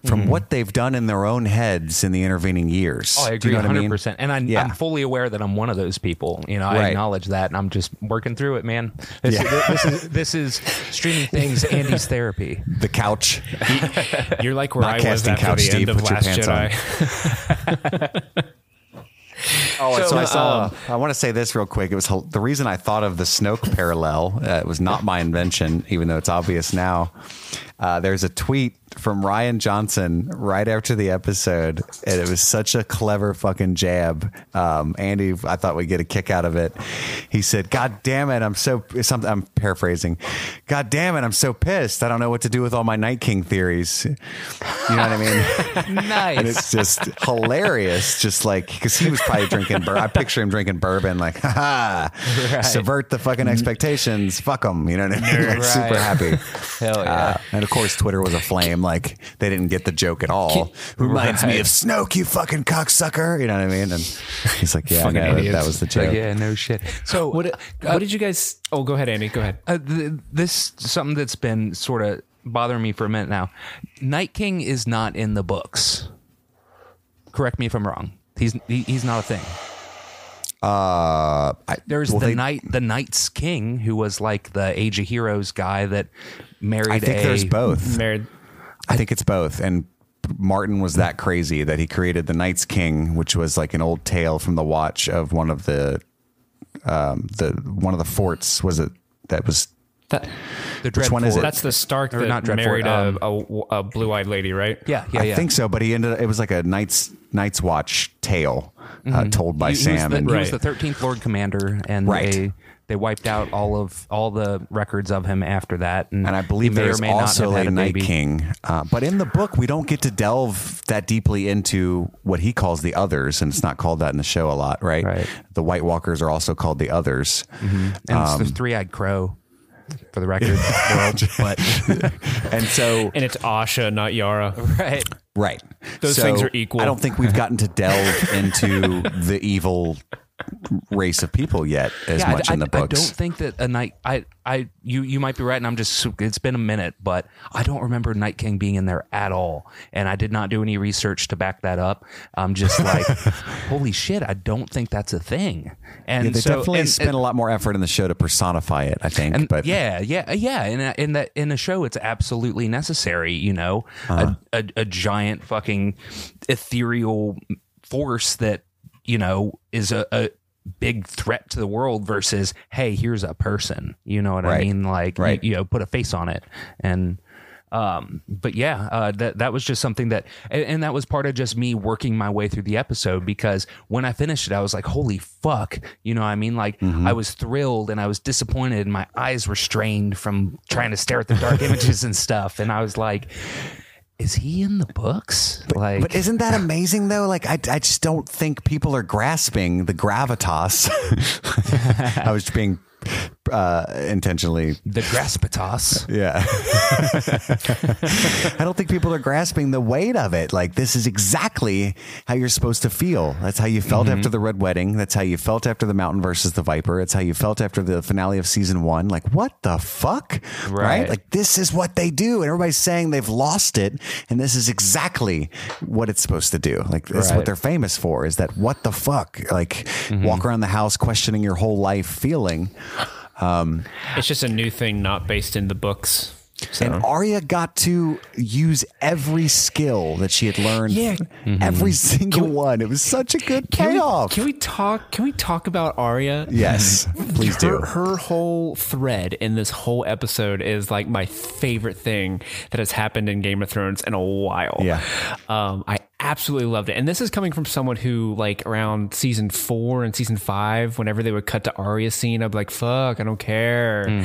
H: from what they've done in their own heads in the intervening years.
I: Oh, I agree
H: you know what
I: 100%.
H: mean?
I: And I'm,
H: Yeah.
I: I'm fully aware that I'm one of those people. You know, I
H: Right.
I: acknowledge that and I'm just working through it, man. This,
H: Yeah.
I: this, is, this is streaming things, <laughs> Andy's therapy.
H: the couch.
J: You're like where
H: Not
J: I was after
H: couch,
J: the
H: Steve.
J: end of Last Jedi.
H: Oh, <laughs> so,
I: So,
H: I saw.
I: um,
H: I want to say this real quick. It was the reason I thought of the Snoke parallel. Uh, it was not my invention, even though it's obvious now. Uh, there's a tweet from Rian Johnson right after the episode, and it was such a clever fucking jab. Um, Andy, I thought we'd get a kick out of it. He said, "God damn it, I'm so something." I'm paraphrasing. God damn it, I'm so pissed. I don't know what to do with all my Night King theories. You know what I mean? <laughs> and
I: Nice.
H: it's just hilarious. Just like because he was probably drinking. Bur- I picture him drinking bourbon, like, ha ha,
I: Right.
H: subvert the fucking expectations. Fuck them. You know what I mean? <laughs> Like, Super happy.
I: Hell yeah.
H: Uh, and of course, Twitter was aflame. Like they didn't get the joke at all. Reminds me of Snoke, you fucking cocksucker. You know what I mean? And he's like, yeah, no, that, that was the
I: Like,
H: joke.
I: yeah, no shit. So <laughs>
J: What, what did you guys? Oh, go ahead, Andy. Go ahead.
I: uh, th- this something that's been sort of bothering me for a minute now. Night King is not in the books. Correct me if I'm wrong. He's he, he's not a thing.
H: Uh, I,
I: There's
H: well,
I: the
H: they-
I: night the Night's King who was like the Age of Heroes guy that married
H: I think
I: a
H: there's both.
J: Married.
H: I think it's both. And Martin was that crazy that he created the Night's King, which was like an old tale from the watch of one of the um the one of the forts was it that was
J: That,
I: The
H: Which one is
I: Dreadfort.
H: it?
J: That's the Stark
I: Or
J: that
I: not Dreadfort,
J: married
I: um,
J: a, a, a blue-eyed lady, right?
I: Yeah, yeah,
H: I
I: yeah.
H: think so, but he ended. It was like a Night's Night's Watch tale uh, told by
I: Mm-hmm. He- he was
H: Sam,
I: the,
H: and
I: he was the 13th Lord Commander, and
H: Right.
I: they they wiped out all of all the records of him after that. And,
H: and I believe
I: he may or
H: there's
I: may
H: also
I: have had
H: a Night
I: baby.
H: King. Uh, but in the book, we don't get to delve that deeply into what he calls the others, and it's not called that in the show a lot, right?
I: Right.
H: The White Walkers are also called the others.
I: and it's the three-eyed crow, for the record. world, <laughs> but <laughs>
H: And so,
J: And it's Asha, not Yara.
I: right.
H: right,
J: Those
H: So,
J: things are equal.
H: I don't think we've gotten to delve <laughs> into the evil race of people yet as
I: Yeah,
H: much
I: I,
H: in the
I: I- I don't think that a night. I, I, you, you might be right, and I'm just. It's been a minute, but I don't remember Night King being in there at all, and I did not do any research to back that up. I'm just like, <laughs> holy shit, I don't think that's a thing. And
H: Yeah, they
I: so,
H: definitely
I: and-
H: spent
I: and-
H: a lot more effort in the show to personify it. I think,
I: and
H: but
I: yeah, yeah, yeah. In a, in that in a show, it's absolutely necessary. You know,
H: Uh-huh.
I: a, a, a giant fucking ethereal force that you know is a, a big threat to the world versus hey, here's a person. You know what I mean? Like you-
H: Right.
I: you, know, put a face on it and. Um, but yeah, uh, that that was just something that, and, and that was part of just me working my way through the episode because when I finished it, I was like, "Holy fuck!" You know, what I mean, like I was thrilled and I was disappointed, and my eyes were strained from trying to stare at the dark <laughs> images and stuff, and I was like, "Is he in the books?" like,
H: But isn't that amazing though? Like I, I just don't think people are grasping the gravitas. <laughs> I was being uh, intentionally,
I: the Graspitas.
H: yeah. <laughs> I don't think people are grasping the weight of it. Like this is exactly how you're supposed to feel. That's how you felt after the Red Wedding. That's how you felt after the Mountain versus the Viper. It's how you felt after the finale of season one. Like what the fuck,
I: Right.
H: Like this is what they do, and everybody's saying they've lost it, and this is exactly what it's supposed to do. Like this is what they're famous for. Is that what the fuck? Like walk around the house questioning your whole life feeling.
J: It's just a new thing, not based in the books. So.
H: And Arya got to use every skill that she had learned.
J: Yeah. <laughs>
H: Every single one. It was such a good
J: Can we,
H: payoff.
J: can we talk? Can we talk about Arya?
H: yes, <laughs> please
J: her,
H: do.
J: her whole thread in this whole episode is like my favorite thing that has happened in Game of Thrones in a while.
H: Yeah.
J: Um, I absolutely loved it. And this is coming from someone who, like, around season four and season five, whenever they would cut to Arya scene, I'd be like, fuck, I don't care.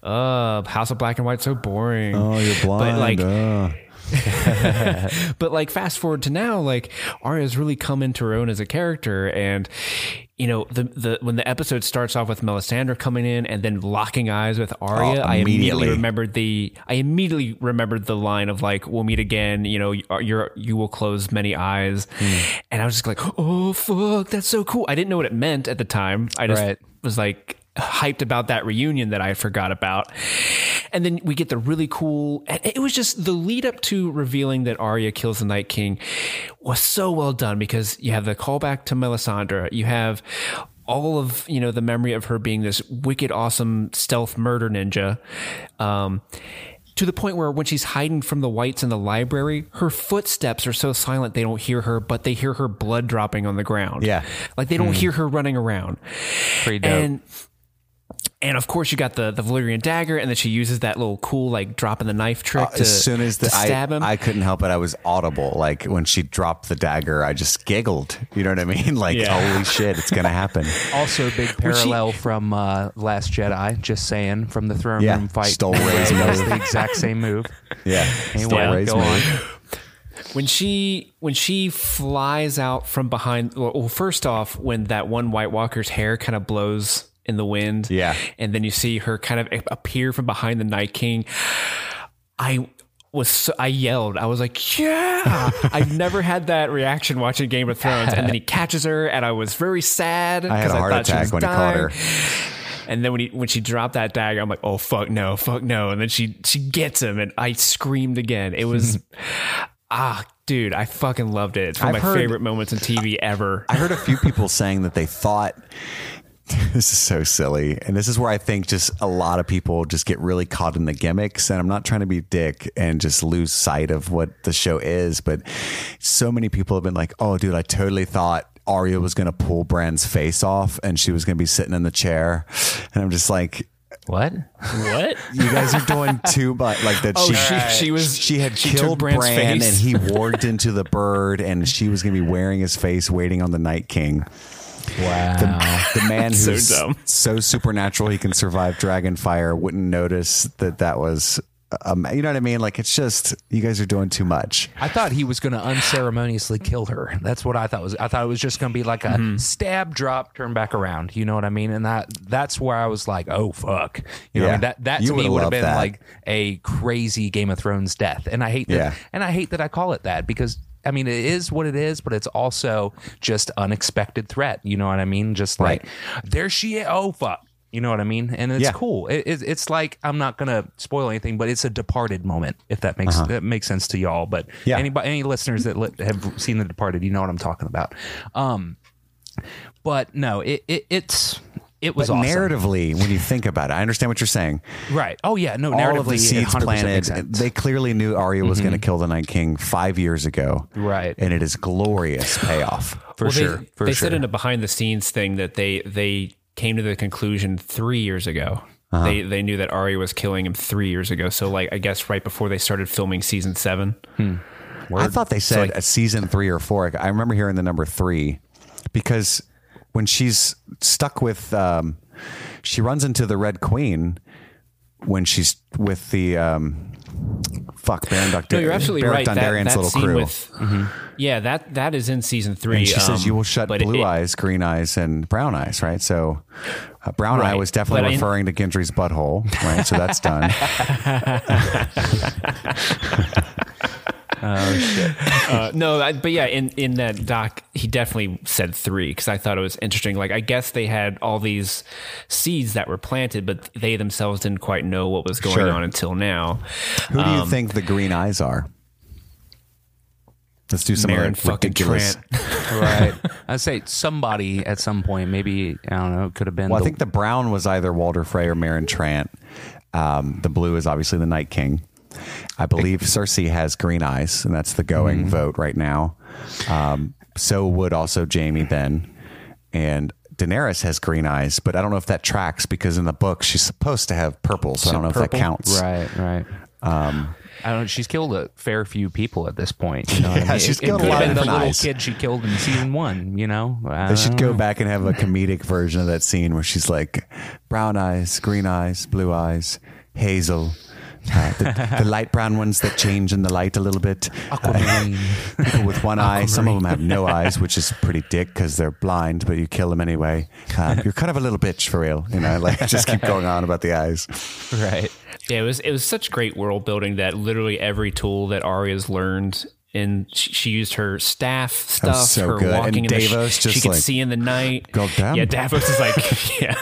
J: Uh, House of Black and White so boring.
H: Oh, you're blind.
J: But, like,
H: uh. <laughs>
J: but like fast forward to now, like Arya's really come into her own as a character, and you know the the when the episode starts off with Melisandre coming in and then locking eyes with Arya,
H: Oh,
J: I
H: immediately.
J: immediately remembered the I immediately remembered the line of like we'll meet again, you know, you're you will close many eyes, hmm. and I was just like, oh fuck, that's so cool. I didn't know what it meant at the time. I just
I: Right.
J: was like hyped about that reunion that I forgot about. And then we get the really cool it was just the lead up to revealing that Arya kills the Night King was so well done because you have the callback to Melisandre, you have all of you know the memory of her being this wicked awesome stealth murder ninja um to the point where when she's hiding from the whites in the library, her footsteps are so silent they don't hear her, but they hear her blood dropping on the ground.
H: Yeah.
J: Like they don't hear her running around.
I: Pretty dope.
J: And and of course you got the the Valyrian dagger, and then she uses that little cool like dropping the knife trick to,
H: Uh, as soon as the,
J: to stab
H: I,
J: him.
H: I couldn't help it. I was audible. Like when she dropped the dagger, I just giggled. You know what I mean? <laughs> Like,
J: Yeah.
H: holy shit, it's gonna happen. <laughs>
I: Also, a big parallel from uh, Last Jedi. Just saying, from the throne
H: Yeah,
I: room fight.
H: stole Rey's move.
I: the exact same move. <laughs>
H: Yeah,
I: Anyway,
H: Stole Rey's
I: go on.
H: move. <gasps>
J: when she when she flies out from behind well, well, first off when that one white walker's hair kind of blows in the wind
H: Yeah.
J: and then you see her kind of appear from behind the night king i was so, i yelled i was like yeah <laughs> i've never had that reaction watching game of thrones and then he catches her and i was very sad because
H: I had a
J: 'cause
H: heart
J: thought she
H: attack
J: was
H: when he caught her.
J: and then when he when she dropped that dagger, I'm like, oh fuck no, fuck no. And then she she gets him, and I screamed again. It was <laughs> ah, dude, I fucking loved it. It's one of
H: I've
J: my
H: heard-
J: favorite moments in TV ever.
H: I heard a few people <laughs> saying that they thought <laughs> this is so silly. And this is where I think just a lot of people just get really caught in the gimmicks. And I'm not trying to be a dick and just lose sight of what the show is, but so many people have been like, oh, dude, I totally thought Arya was going to pull Bran's face off and she was going to be sitting in the chair. And I'm just like,
I: What?
J: What?
H: You guys are doing too much. Like that.
J: Oh,
H: she,
J: she- she was-
H: She had
J: she took
H: killed Bran,
J: Bran's face.
H: and he <laughs> warged into the bird, and she was going to be wearing his face, waiting on the Night King.
I: Wow.
H: The, the man <laughs>
J: So
H: who's
J: dumb.
H: so supernatural he can survive dragon fire wouldn't notice that that was. Um, you know what I mean? Like it's just you guys are doing too much.
I: I thought he was going to unceremoniously kill her. That's what I thought was. I thought it was just going to be like a
H: Mm-hmm.
I: stab, drop, turn back around. You know what I mean? And that that's where I was like, oh fuck. You know what I mean? That that
H: You
I: to me
H: would've
I: would have
H: loved
I: been
H: that.
I: like a crazy Game of Thrones death. And I hate that.
H: Yeah.
I: And I hate that I call it that because. I mean, it is what it is, but it's also just unexpected threat. You know what I mean? Just like there she is. Oh fuck. You know what I mean? And it's
H: Yeah.
I: cool. It, it, it's like I'm not gonna spoil anything, but it's a departed moment, if that makes that makes sense to y'all. But
H: Uh-huh. Yeah.
I: anybody, any listeners that li- have seen The Departed, you know what I'm talking about. Um, but no, it, it it's it was
H: But
I: awesome.
H: narratively, when you think about it, I understand what you're saying.
I: right? Oh yeah, no,
H: All
I: narratively,
H: of the seeds
I: 100%
H: planted,
I: makes sense. Mm-hmm.
H: they clearly knew Arya was going to kill the Night King five years ago,
I: Right.
H: And it is glorious payoff.
I: for
J: Well,
I: sure.
J: They,
I: for
J: they
I: sure.
J: said in a behind the scenes thing that they they came to the conclusion three years ago.
H: Uh-huh.
J: They they knew that Arya was killing him three years ago. So like I guess right before they started filming season seven.
H: I thought they said
J: like-
H: a season three or four. I remember hearing the number three because when she's stuck with, um, she runs into the Red Queen when she's with the um, fuck Baron Duk-
J: No, you're absolutely
H: Beric
J: right. That, that
H: little
J: scene
H: crew.
J: with yeah that that is in season three.
H: and she says
J: um,
H: you will shut blue
J: it-
H: eyes, green eyes, and brown eyes, right? So uh, brown eye was definitely
J: But
H: referring to Gendry's butthole, right? So that's done. <laughs> <laughs> <laughs>
J: Uh, no, I, but yeah, in, in that doc, he definitely said three because I thought it was interesting. Like, I guess they had all these seeds that were planted, but they themselves didn't quite know what was going
H: Sure.
J: on until now.
H: Who do you
J: Um,
H: think the green eyes are? Let's do some
J: Meryn
H: of
J: fucking
H: ridiculous.
J: Trant. <laughs>
I: right. I'd say somebody at some point, maybe I don't know, it could have been.
H: Well, I think the brown was either Walder Frey or Meryn Trant. Um, the blue is obviously the Night King. I believe Cersei has green eyes, and that's the going
I: Mm-hmm.
H: vote right now. Um, so would also Jaime then, and Daenerys has green eyes, but I don't know if that tracks because in the book she's supposed to have purple, so I don't know if that counts.
I: Right, right. Um, I don't. know. She's killed a fair few people at this point. You know <laughs> what
H: Yeah,
I: I mean?
H: she's
I: it,
H: killed
I: it
H: a lot
I: have
H: of
I: been the
H: different
I: little
H: eyes.
I: kid she killed in season one. You know, I
H: They should
I: don't
H: go back and have a comedic version of that scene where she's like brown eyes, green eyes, blue eyes, hazel. Uh, the, the <laughs> light brown ones that change in the light a little bit. Uh, <laughs> people with one eye. Some of them have no eyes, which is pretty dick because they're blind, but you kill them anyway. Uh, <laughs> you're kind of a little bitch for real, you know. Like just keep going on about the eyes.
I: Right.
J: Yeah, it was it was such great world building that literally every tool that Arya's learned. And she, she used her staff stuff,
H: so
J: her
H: good.
J: walking
H: And
J: in the sh-
H: Davos
J: she
H: just
J: could
H: like,
J: see in the night.
H: "God damn."
J: Yeah, Davos is like, yeah.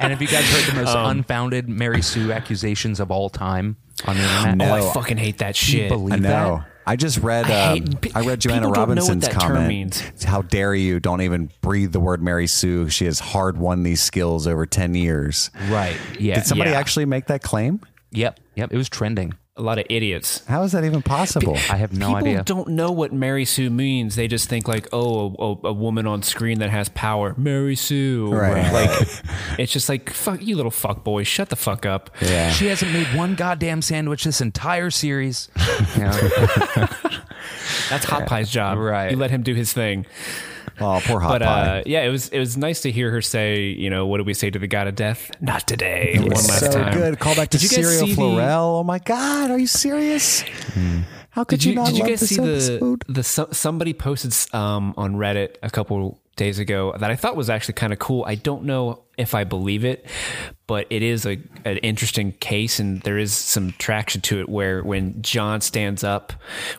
I: And have you guys heard the most
H: Um,
I: unfounded Mary Sue accusations of all time on the internet?
H: No.
J: Oh, I fucking hate that
I: Can you
J: shit.
I: believe
H: I know.
I: that?
H: I just read.
J: I
H: Um,
J: hate-
H: I read Joanna
J: don't know what
H: Robinson's
J: that term
H: comment.
J: means.
H: How dare you? Don't even breathe the word Mary Sue. She has hard won these skills over ten years.
I: Right. Yeah.
H: Did somebody
J: Yeah.
H: actually make that claim?
I: Yep. Yep. It was trending.
J: A lot of idiots.
H: How is that even possible?
I: I have no idea.
J: People
I: idea.
J: don't know what Mary Sue means. They just think like, oh, a, a woman on screen that has power, Mary Sue.
H: Right.
J: Like, <laughs> it's just like, fuck you, little fuck boy. Shut the fuck up.
H: Yeah.
I: She hasn't made one goddamn sandwich this entire series. <laughs>
J: That's Hot Pie's job.
I: Right.
J: You let him do his thing.
H: Oh, poor hot
J: But
H: pie.
J: uh, yeah, it was it was nice to hear her say, you know, what do we say to the god of death? Not today. One last
H: so
J: time.
H: good. Call back to
J: you
H: Syrio
J: see the-
H: Oh my God, are you serious? How could
J: Did you,
H: not
J: did you guys see the
H: episode?
J: the so- somebody posted um, on Reddit a couple days ago that I thought was actually kind of cool. I don't know if I believe it, but it is a an interesting case, and there is some traction to it. Where when Jon stands up,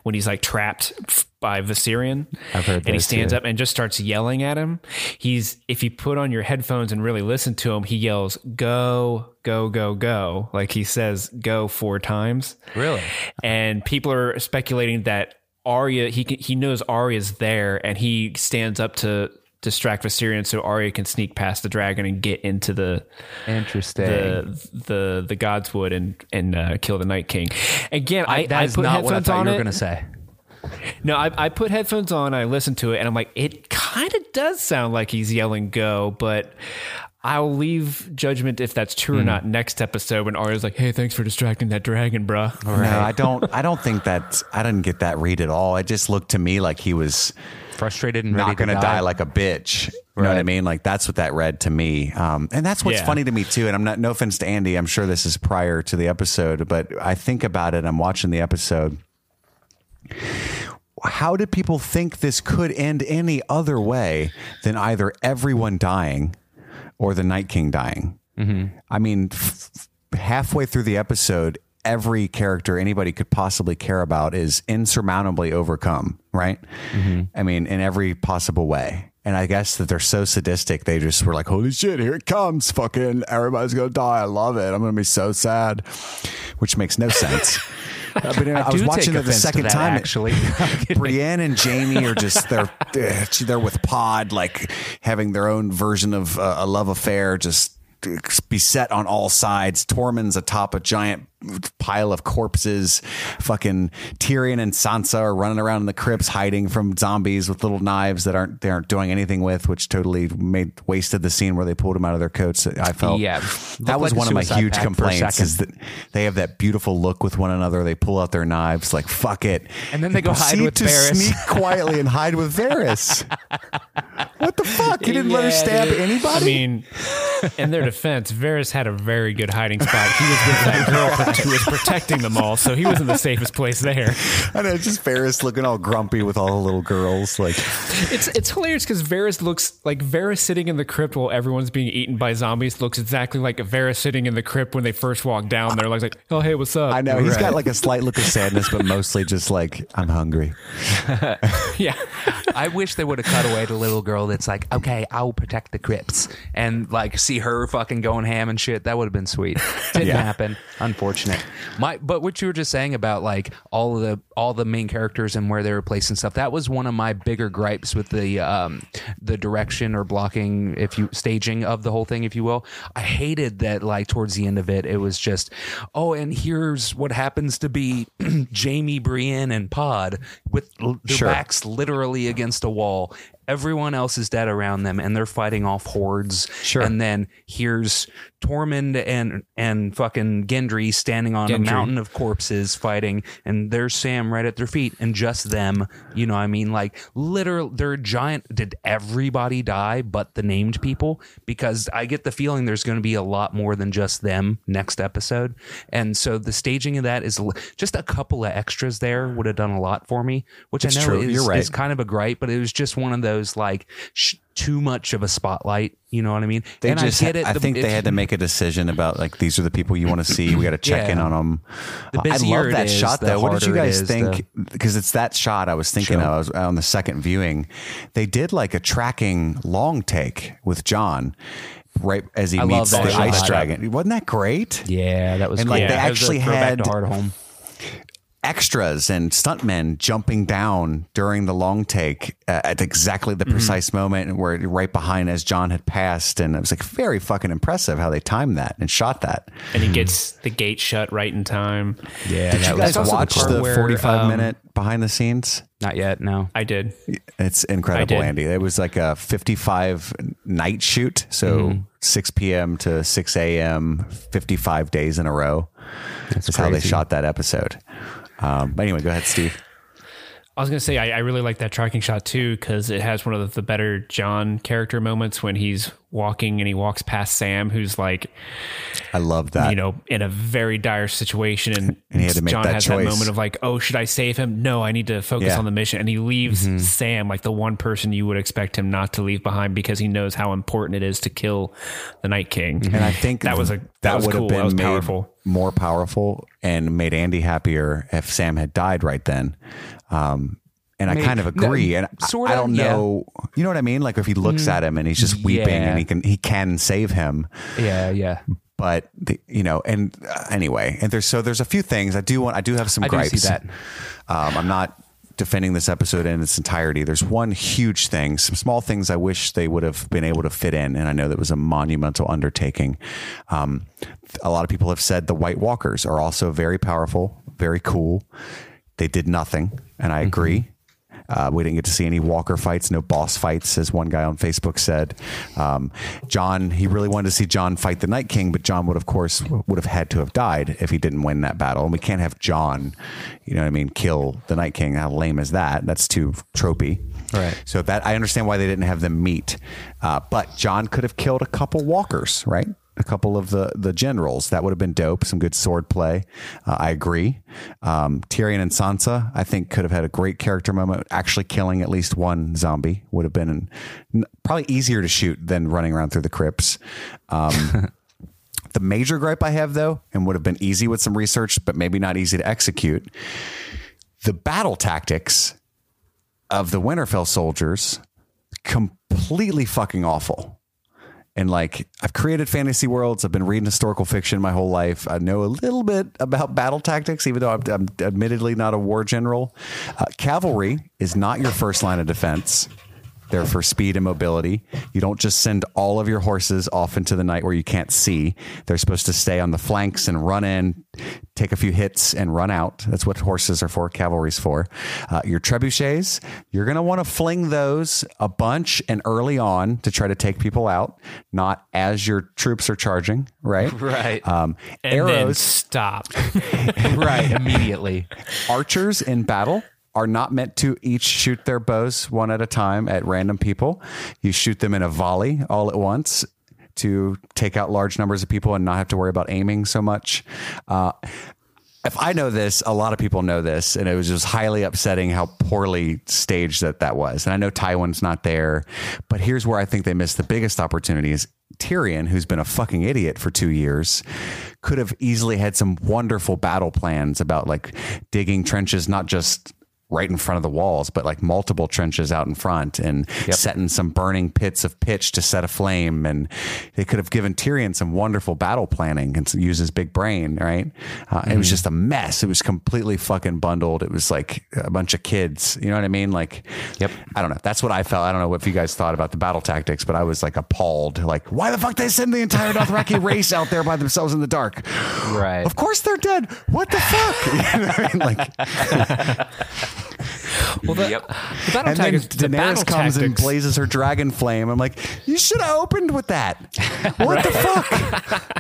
J: when he's like trapped by Viserion,
I: I've heard
J: and he stands
I: too.
J: up and just starts yelling at him. He's if you put on your headphones and really listen to him, he yells "Go, go, go, go!" Like he says "Go" four times
I: really?
J: and people are speculating that Arya he he knows Arya's there and he stands up to distract Viserion so Arya can sneak past the dragon and get into the
I: Interesting.
J: the the the Godswood and and uh, kill the Night King. Again, I,
I: that
J: I
I: is
J: put
I: not what I
J: headphones
I: thought
J: on
I: you were going to say.
J: No, I, I put headphones on. I listened to it, and I'm like, it kind of does sound like he's yelling "go," but I'll leave judgment if that's true or not next episode. When Arya's like, "Hey, thanks for distracting that dragon, bruh."
H: No, I don't. I don't think that. I didn't get that read at all. It just looked to me like he was
I: Frustrated and
H: not going
I: to
H: to die. like a bitch. You know what I mean? Like that's what that read to me. Um, and that's what's
J: Yeah.
H: funny to me too. And I'm not. No offense to Andy. I'm sure this is prior to the episode, but I think about it. I'm watching the episode. How did people think this could end any other way than either everyone dying or the Night King dying? I mean, f- halfway through the episode, every character anybody could possibly care about is insurmountably overcome, right? Mm-hmm. I mean, in every possible way. And I guess that they're so sadistic, they just were like, holy shit, here it comes. Fucking everybody's going to die. I love it. I'm going to be so sad, which makes no sense. <laughs> Uh, I, mean, I,
I: I
H: was watching it the second
I: that,
H: time.
I: actually. <laughs>
H: Brienne and Jaime are just they're eh, they're with Pod, like having their own version of uh, a love affair, just eh, beset on all sides. Tormund's atop a giant pile of corpses. Fucking Tyrion and Sansa are running around in the crypts, hiding from zombies with little knives that aren't they aren't doing anything with, which totally made wasted the scene where they pulled them out of their coats. I felt
I: Yeah.
H: that was
I: like
H: one of my huge
I: pact for a
H: complaints.
I: second.
H: Is that they have that beautiful look with one another. They pull out their knives, like fuck it,
I: And then they go hide with
H: to
I: Varys.
H: Sneak quietly and hide with Varys. what the fuck? You didn't let her stab
I: dude.
H: anybody.
J: I mean, in their defense, Varys had a very good hiding spot. He was with that girl who was protecting them all, so he was in the safest place there.
H: I know, just Varys looking all grumpy with all the little girls. Like,
J: It's it's hilarious because Varys looks like Varys sitting in the crypt while everyone's being eaten by zombies looks exactly like Varys sitting in the crypt when they first walk down there. Like, like oh hey, what's up?
H: I know he's
J: Right.
H: got like a slight look of sadness, but mostly just like I'm hungry. <laughs> <laughs>
J: yeah.
I: I wish they would have cut away to the little girl that's like, okay, I'll protect the crypts and like see her fucking going ham and shit. That would have been sweet. <laughs> Didn't
H: Yeah.
I: happen. Unfortunate. My, but what you were just saying about like all of the all the main characters and where they were placed and stuff. That was one of my bigger gripes with the um the direction or blocking, if you staging of the whole thing, if you will. I hated that like towards the end of it, it was just, oh, and here's what happens to be <clears throat> Jaime, Brienne, and Pod with their
H: Sure.
I: backs literally against a wall. Everyone else is dead around them, and they're fighting off hordes.
H: Sure.
I: And then here's Tormund and and fucking Gendry standing on a mountain of corpses fighting, and there's Sam right at their feet, and just them. You know, what I mean, like literal, they're giant. Did everybody die but the named people? Because I get the feeling there's going to be a lot more than just them next episode, and so the staging of that is just a couple of extras there would have done a lot for me, which
H: It's
I: I know is,
H: You're right.
I: is kind of a gripe, but it was just one of those like sh- too much of a spotlight. You know what I mean?
H: They
I: and
H: just,
I: I get it.
H: I
I: the-
H: think they had to make a decision about like these are the people you want to see. We got to check
I: Yeah.
H: in on them.
I: The
H: I love that
I: is,
H: shot though. What did you guys
I: is,
H: think? Because it's that shot I was thinking
I: Sure.
H: of. I was on the second viewing. They did like a tracking long take with Jon. Right as he
I: I
H: meets the
I: shot.
H: ice dragon, wasn't that great?
I: Yeah, that was
H: And,
I: cool.
H: like, they
I: was a
H: actually had-
I: Hardhome.
H: Extras and stuntmen jumping down during the long take uh, at exactly the precise moment where right behind as Jon had passed, and it was like very fucking impressive how they timed that and shot that.
J: And he gets the gate shut right in time.
I: Yeah,
H: Did you guys
J: the
H: watch the
J: where,
H: 45
J: um,
H: minute behind the scenes?
I: Not yet. No.
J: I did.
H: It's incredible,
J: did.
H: Andy. It was like a 55 night shoot. So 6 p.m. to 6 a.m., 55 days in a row. That's how they shot that episode. Um, but anyway, go ahead, Steve.
J: I was gonna say I, I really like that tracking shot too because it has one of the better Jon character moments when he's walking and he walks past Sam, who's like
H: I love that.
J: you know in a very dire situation, and,
H: And he had to make
J: Jon
H: that
J: has
H: choice.
J: that moment of like, oh, should I save him? No, I need to focus
H: Yeah.
J: on the mission, and he leaves
H: Mm-hmm.
J: Sam like the one person you would expect him not to leave behind because he knows how important it is to kill the Night King.
H: And I think
J: that was a that, was
H: would
J: cool.
H: have been
J: that was
H: made
J: powerful.
H: More powerful and made Andy happier if Sam had died right then. Um, and I kind of
I: no,
H: agree. and I-
I: sorta,
H: I don't know, you know what I mean? Like if he looks at him and he's just weeping
I: Yeah.
H: and he can he can save him,
I: Yeah, yeah.
H: but the, you know, and uh, anyway, and there's so there's a few things I do want. I do have some
I: I
H: gripes. Um, I'm not defending this episode in its entirety. There's one huge thing, some small things I wish they would have been able to fit in, and I know that was a monumental undertaking. Um, a lot of people have said the White Walkers are also very powerful, very cool. They did nothing, and I agree. Uh, we didn't get to see any Walker fights, no boss fights, as one guy on Facebook said. Um, Jon, he really wanted to see Jon fight the Night King, but Jon would, of course, would have had to have died if he didn't win that battle. And we can't have Jon, you know what I mean, kill the Night King. How lame is that? That's too tropey.
I: Right.
H: So that I understand why they didn't have them meet, uh, but Jon could have killed a couple walkers, right? A couple of the the generals that would have been dope. Some good sword play. Uh, I agree. Um, Tyrion and Sansa, I think, could have had a great character moment. Actually, killing at least one zombie would have been n- probably easier to shoot than running around through the crypts. Um, <laughs> the major gripe I have, though, and would have been easy with some research, but maybe not easy to execute. The battle tactics of the Winterfell soldiers completely fucking awful. And like I've created fantasy worlds, I've been reading historical fiction my whole life. I know a little bit about battle tactics, even though I'm, I'm admittedly not a war general. Uh, cavalry is not your first line of defense. They're for speed and mobility. You don't just send all of your horses off into the night where you can't see. They're supposed to stay on the flanks and run in, take a few hits, and run out. That's what horses are for, cavalry's for. Uh, your trebuchets, you're going to want to fling those a bunch and early on to try to take people out, not as your troops are charging, right? <laughs>
I: Right.
H: Um,
J: And then
H: arrows,
J: stop. <laughs>
I: right. Immediately.
H: archers in battle are not meant to each shoot their bows one at a time at random people. You shoot them in a volley all at once to take out large numbers of people and not have to worry about aiming so much. Uh, if I know this, a lot of people know this, and it was just highly upsetting how poorly staged that that was. And I know Tywin's not there, but here's where I think they missed the biggest opportunity is Tyrion, who's been a fucking idiot for two years, could have easily had some wonderful battle plans about like digging trenches, not just right in front of the walls, but like multiple trenches out in front and setting some burning pits of pitch to set a flame. And they could have given Tyrion some wonderful battle planning and use his big brain, right? Uh, It was just a mess. It was completely fucking bundled. It was like a bunch of kids. You know what I mean? Like,
I: Yep.
H: I don't know. That's what I felt. I don't know if you guys thought about the battle tactics, but I was like appalled. Like, why the fuck they send the entire Dothraki <laughs> race out there by themselves in the dark?
I: Right.
H: Of course they're dead. What the fuck? <laughs> You know what I mean? Like, <laughs>
J: Well, the,
I: Yep.
J: the battle
H: and then
J: tactics, the battle
H: Daenerys comes and blazes her dragon flame. I'm like, you should have opened with that. <laughs> What the fuck?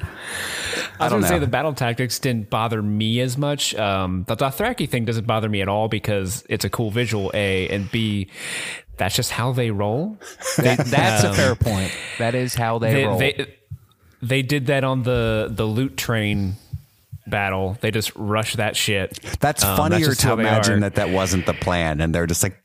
J: I was
H: don't
J: going to say the battle tactics didn't bother me as much. Um, the Dothraki thing doesn't bother me at all because it's a cool visual, A, and B, that's just how they roll.
I: That, that's a fair point. That is how they,
J: They,
I: roll.
J: they, they did that on the, the loot train battle. They just rush that shit.
H: That's
J: Um,
H: funnier
J: just
H: to imagine that that wasn't the plan, and they're just like,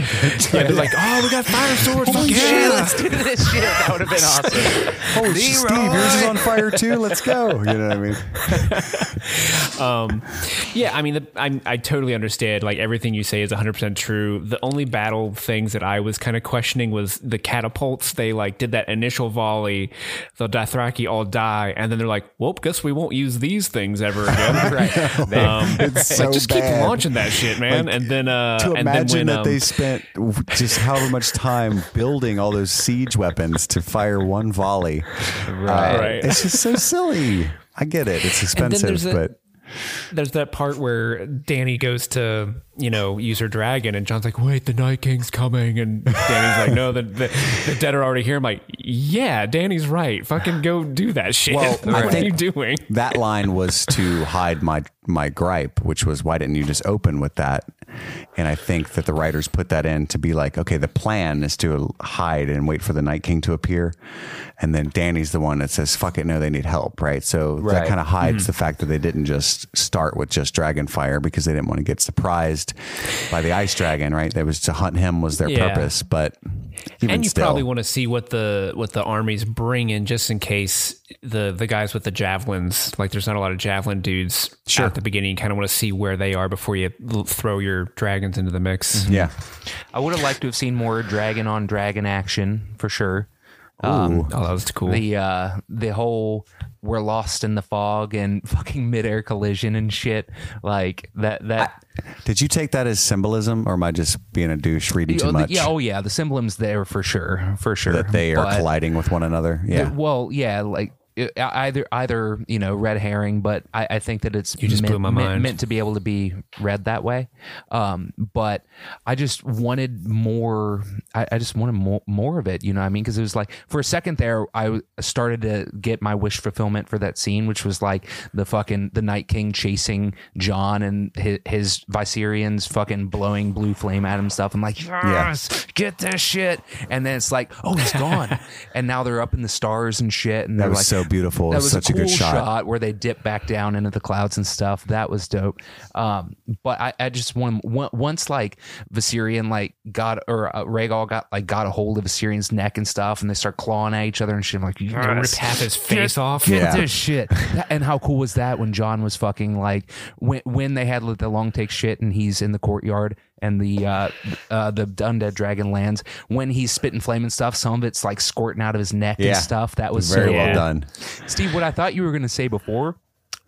H: <laughs>
J: Yeah, they're like, oh, we got fire swords. fuck yeah.
I: let's do this shit. That would have been <laughs> awesome.
H: "Oh, Steve, yours is on fire too. Let's go." <laughs> You know what I mean?
J: Yeah, I mean, the, I I totally understand. Like everything you say is 100 percent true. The only battle things that I was kind of questioning was the catapults. They like did that initial volley, the Dothraki all die, and then they're like, "Well, guess we won't use these things ever again." right? Um,
H: It's so
J: like, just
H: bad.
J: keep launching that shit, man.
H: Like,
J: and then uh,
H: to
J: and then
H: imagine
J: when,
H: that
J: um,
H: they spent just however much time building all those siege weapons to fire one volley.
I: Right.
H: Uh,
J: Right.
H: It's just so silly. I get it. It's expensive,
J: there's a-
H: but
J: there's that part where Dany goes to, you know, use her dragon, and Jon's like, "Wait, the Night King's coming," and Dany's like, "No, the, the the dead are already here." I'm like, "Yeah, Dany's right. Fucking go do that shit.
H: Well, <laughs> I
J: what are you doing?"
H: that line was to hide my my gripe, which was why didn't you just open with that? And I think that the writers put that in to be like, okay, the plan is to hide and wait for the Night King to appear, and then Dany's the one that says, "Fuck it, no, they need help," right? So that kind of hides mm-hmm. the fact that they didn't just start with just Dragonfire because they didn't want to get surprised by the Ice Dragon, right? That was to hunt him was their
J: Yeah.
H: purpose, but
J: and you
H: still,
J: probably want to see what the what the armies bring in, just in case the the guys with the javelins, like there's not a lot of javelin dudes
H: Sure.
J: at the beginning. You kind of want to see where they are before you throw your dragons into the mix.
H: yeah.
I: I would have liked to have seen more dragon on dragon action for sure.
J: Oh, that was cool.
I: The uh, the whole we're lost in the fog and <laughs> fucking midair collision and shit like that. That
H: Did you take that as symbolism, or am I just being a douche reading
I: Oh,
H: too
I: the-
H: much?
I: yeah, oh yeah, the symbolism's there for sure, for sure.
H: that they are
I: But
H: colliding with one another. Yeah.
I: the- well, yeah, like it- either either you know red herring, but I, I think that it's
J: You just
I: meant,
J: blew my
I: meant-
J: mind.
I: meant to be able to be read that way. Um, but I just wanted more. I, I just wanted more, more of it. You know what I mean? Because it was like for a second there, I started to get my wish fulfillment for that scene, which was like the fucking the Night King chasing Jon and his, his Viserians fucking blowing blue flame at him and stuff. I'm like, yes, get this shit. And then it's like, oh, he's gone. <laughs> and now they're up in the stars and shit. And
H: That
I: they're
H: was
I: like,
H: so beautiful. It
I: That
H: was
I: was
H: such a
I: a cool
H: good shot.
I: where they dip back down into the clouds and stuff. That was dope. Um, but I, I just want once like Viserion like got or uh, Rhaegal got like got a hold of Viserion's neck and stuff, and they start clawing at each other and shit. I'm like,
J: They
I: yes,
J: rip half his
I: get-
J: face off.
I: Get
H: Yeah.
I: this shit. And how cool was that when Jon was fucking like when when they had the long take shit and he's in the courtyard and the uh, uh, the undead dragon lands when he's spitting flame and stuff. Some of it's like squirting out of his neck
H: Yeah.
I: and stuff. That was
H: Very
I: so
H: well
J: Yeah.
H: done.
I: Steve, what I thought you were going to say before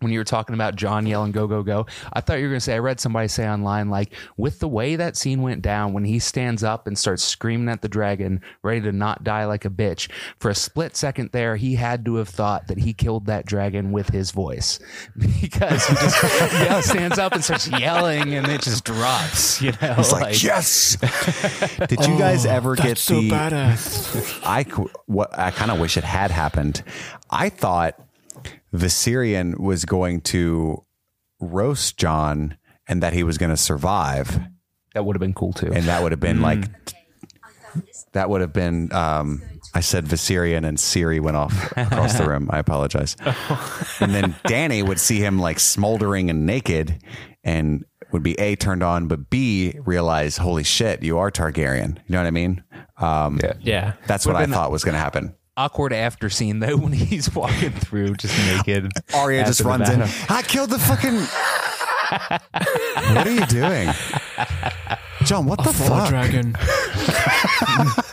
I: when you were talking about Jon yelling "Go go go," I thought you were going to say. I read somebody say online like with the way that scene went down when he stands up and starts screaming at the dragon, ready to not die like a bitch. For a split second there, he had to have thought that he killed that dragon with his voice <laughs> because he just yeah, stands up and starts yelling and it just drops. You know,
H: It's like, yes. <laughs> Did you guys oh, ever get
J: so
H: the?
J: badass.
H: I what I kind of wish it had happened. I thought Viserion was going to roast Jon and that he was going to survive,
I: that would have been cool too.
H: and that would have been like that would have been. Um, I said Viserion and Siri went off across the room. I apologize. And then Dany would see him like smoldering and naked, and would be a turned on, but b realize, holy shit, you are Targaryen. You know what I mean? Um,
I: Yeah.
J: Yeah.
H: That's what I
I: been-
H: thought was going to happen.
I: Awkward after scene though <laughs> when he's walking through just naked. <laughs>
H: Arya just runs in. I killed the fucking. what are you doing, Jon? What the fuck?
J: Fall
H: fuck?
J: dragon. <laughs>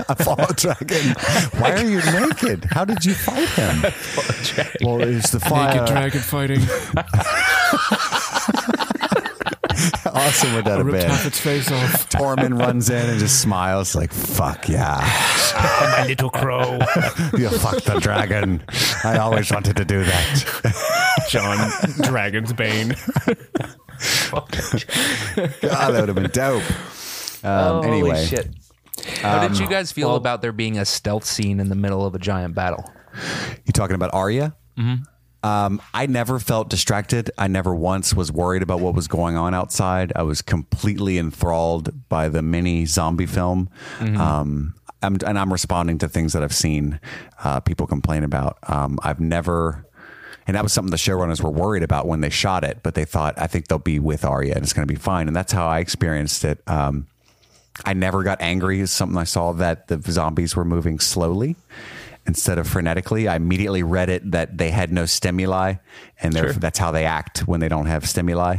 H: A fallow dragon. Why are you naked? How did you fight him? Well, it's the fire.
J: Naked dragon fighting.
H: Awesome would that have
J: Ripped
H: been?
J: half its face off. <laughs>
H: Tormund runs in and just smiles like, "Fuck yeah, <laughs>
J: My little crow. <laughs>
H: you fucked the dragon. I always wanted to do that."
J: Jon Dragon's Bane.
H: God, that would have been dope. Um,
I: Holy
H: anyway,
I: shit. How did you guys feel
J: well-
I: about there being a stealth scene in the middle of a giant battle?
H: You talking about Arya? Mm-hmm. Um, I never felt distracted. I never once was worried about what was going on outside. I was completely enthralled by the mini zombie film. Um, I'm, and I'm responding to things that I've seen uh, people complain about. Um, I've never, and that was something the showrunners were worried about when they shot it, but they thought, I think they'll be with Arya and it's going to be fine. And that's how I experienced it. Um, I never got angry. Is something I saw that the zombies were moving slowly instead of frenetically. I immediately read it that they had no stimuli, and they're that's how they act when they don't have stimuli.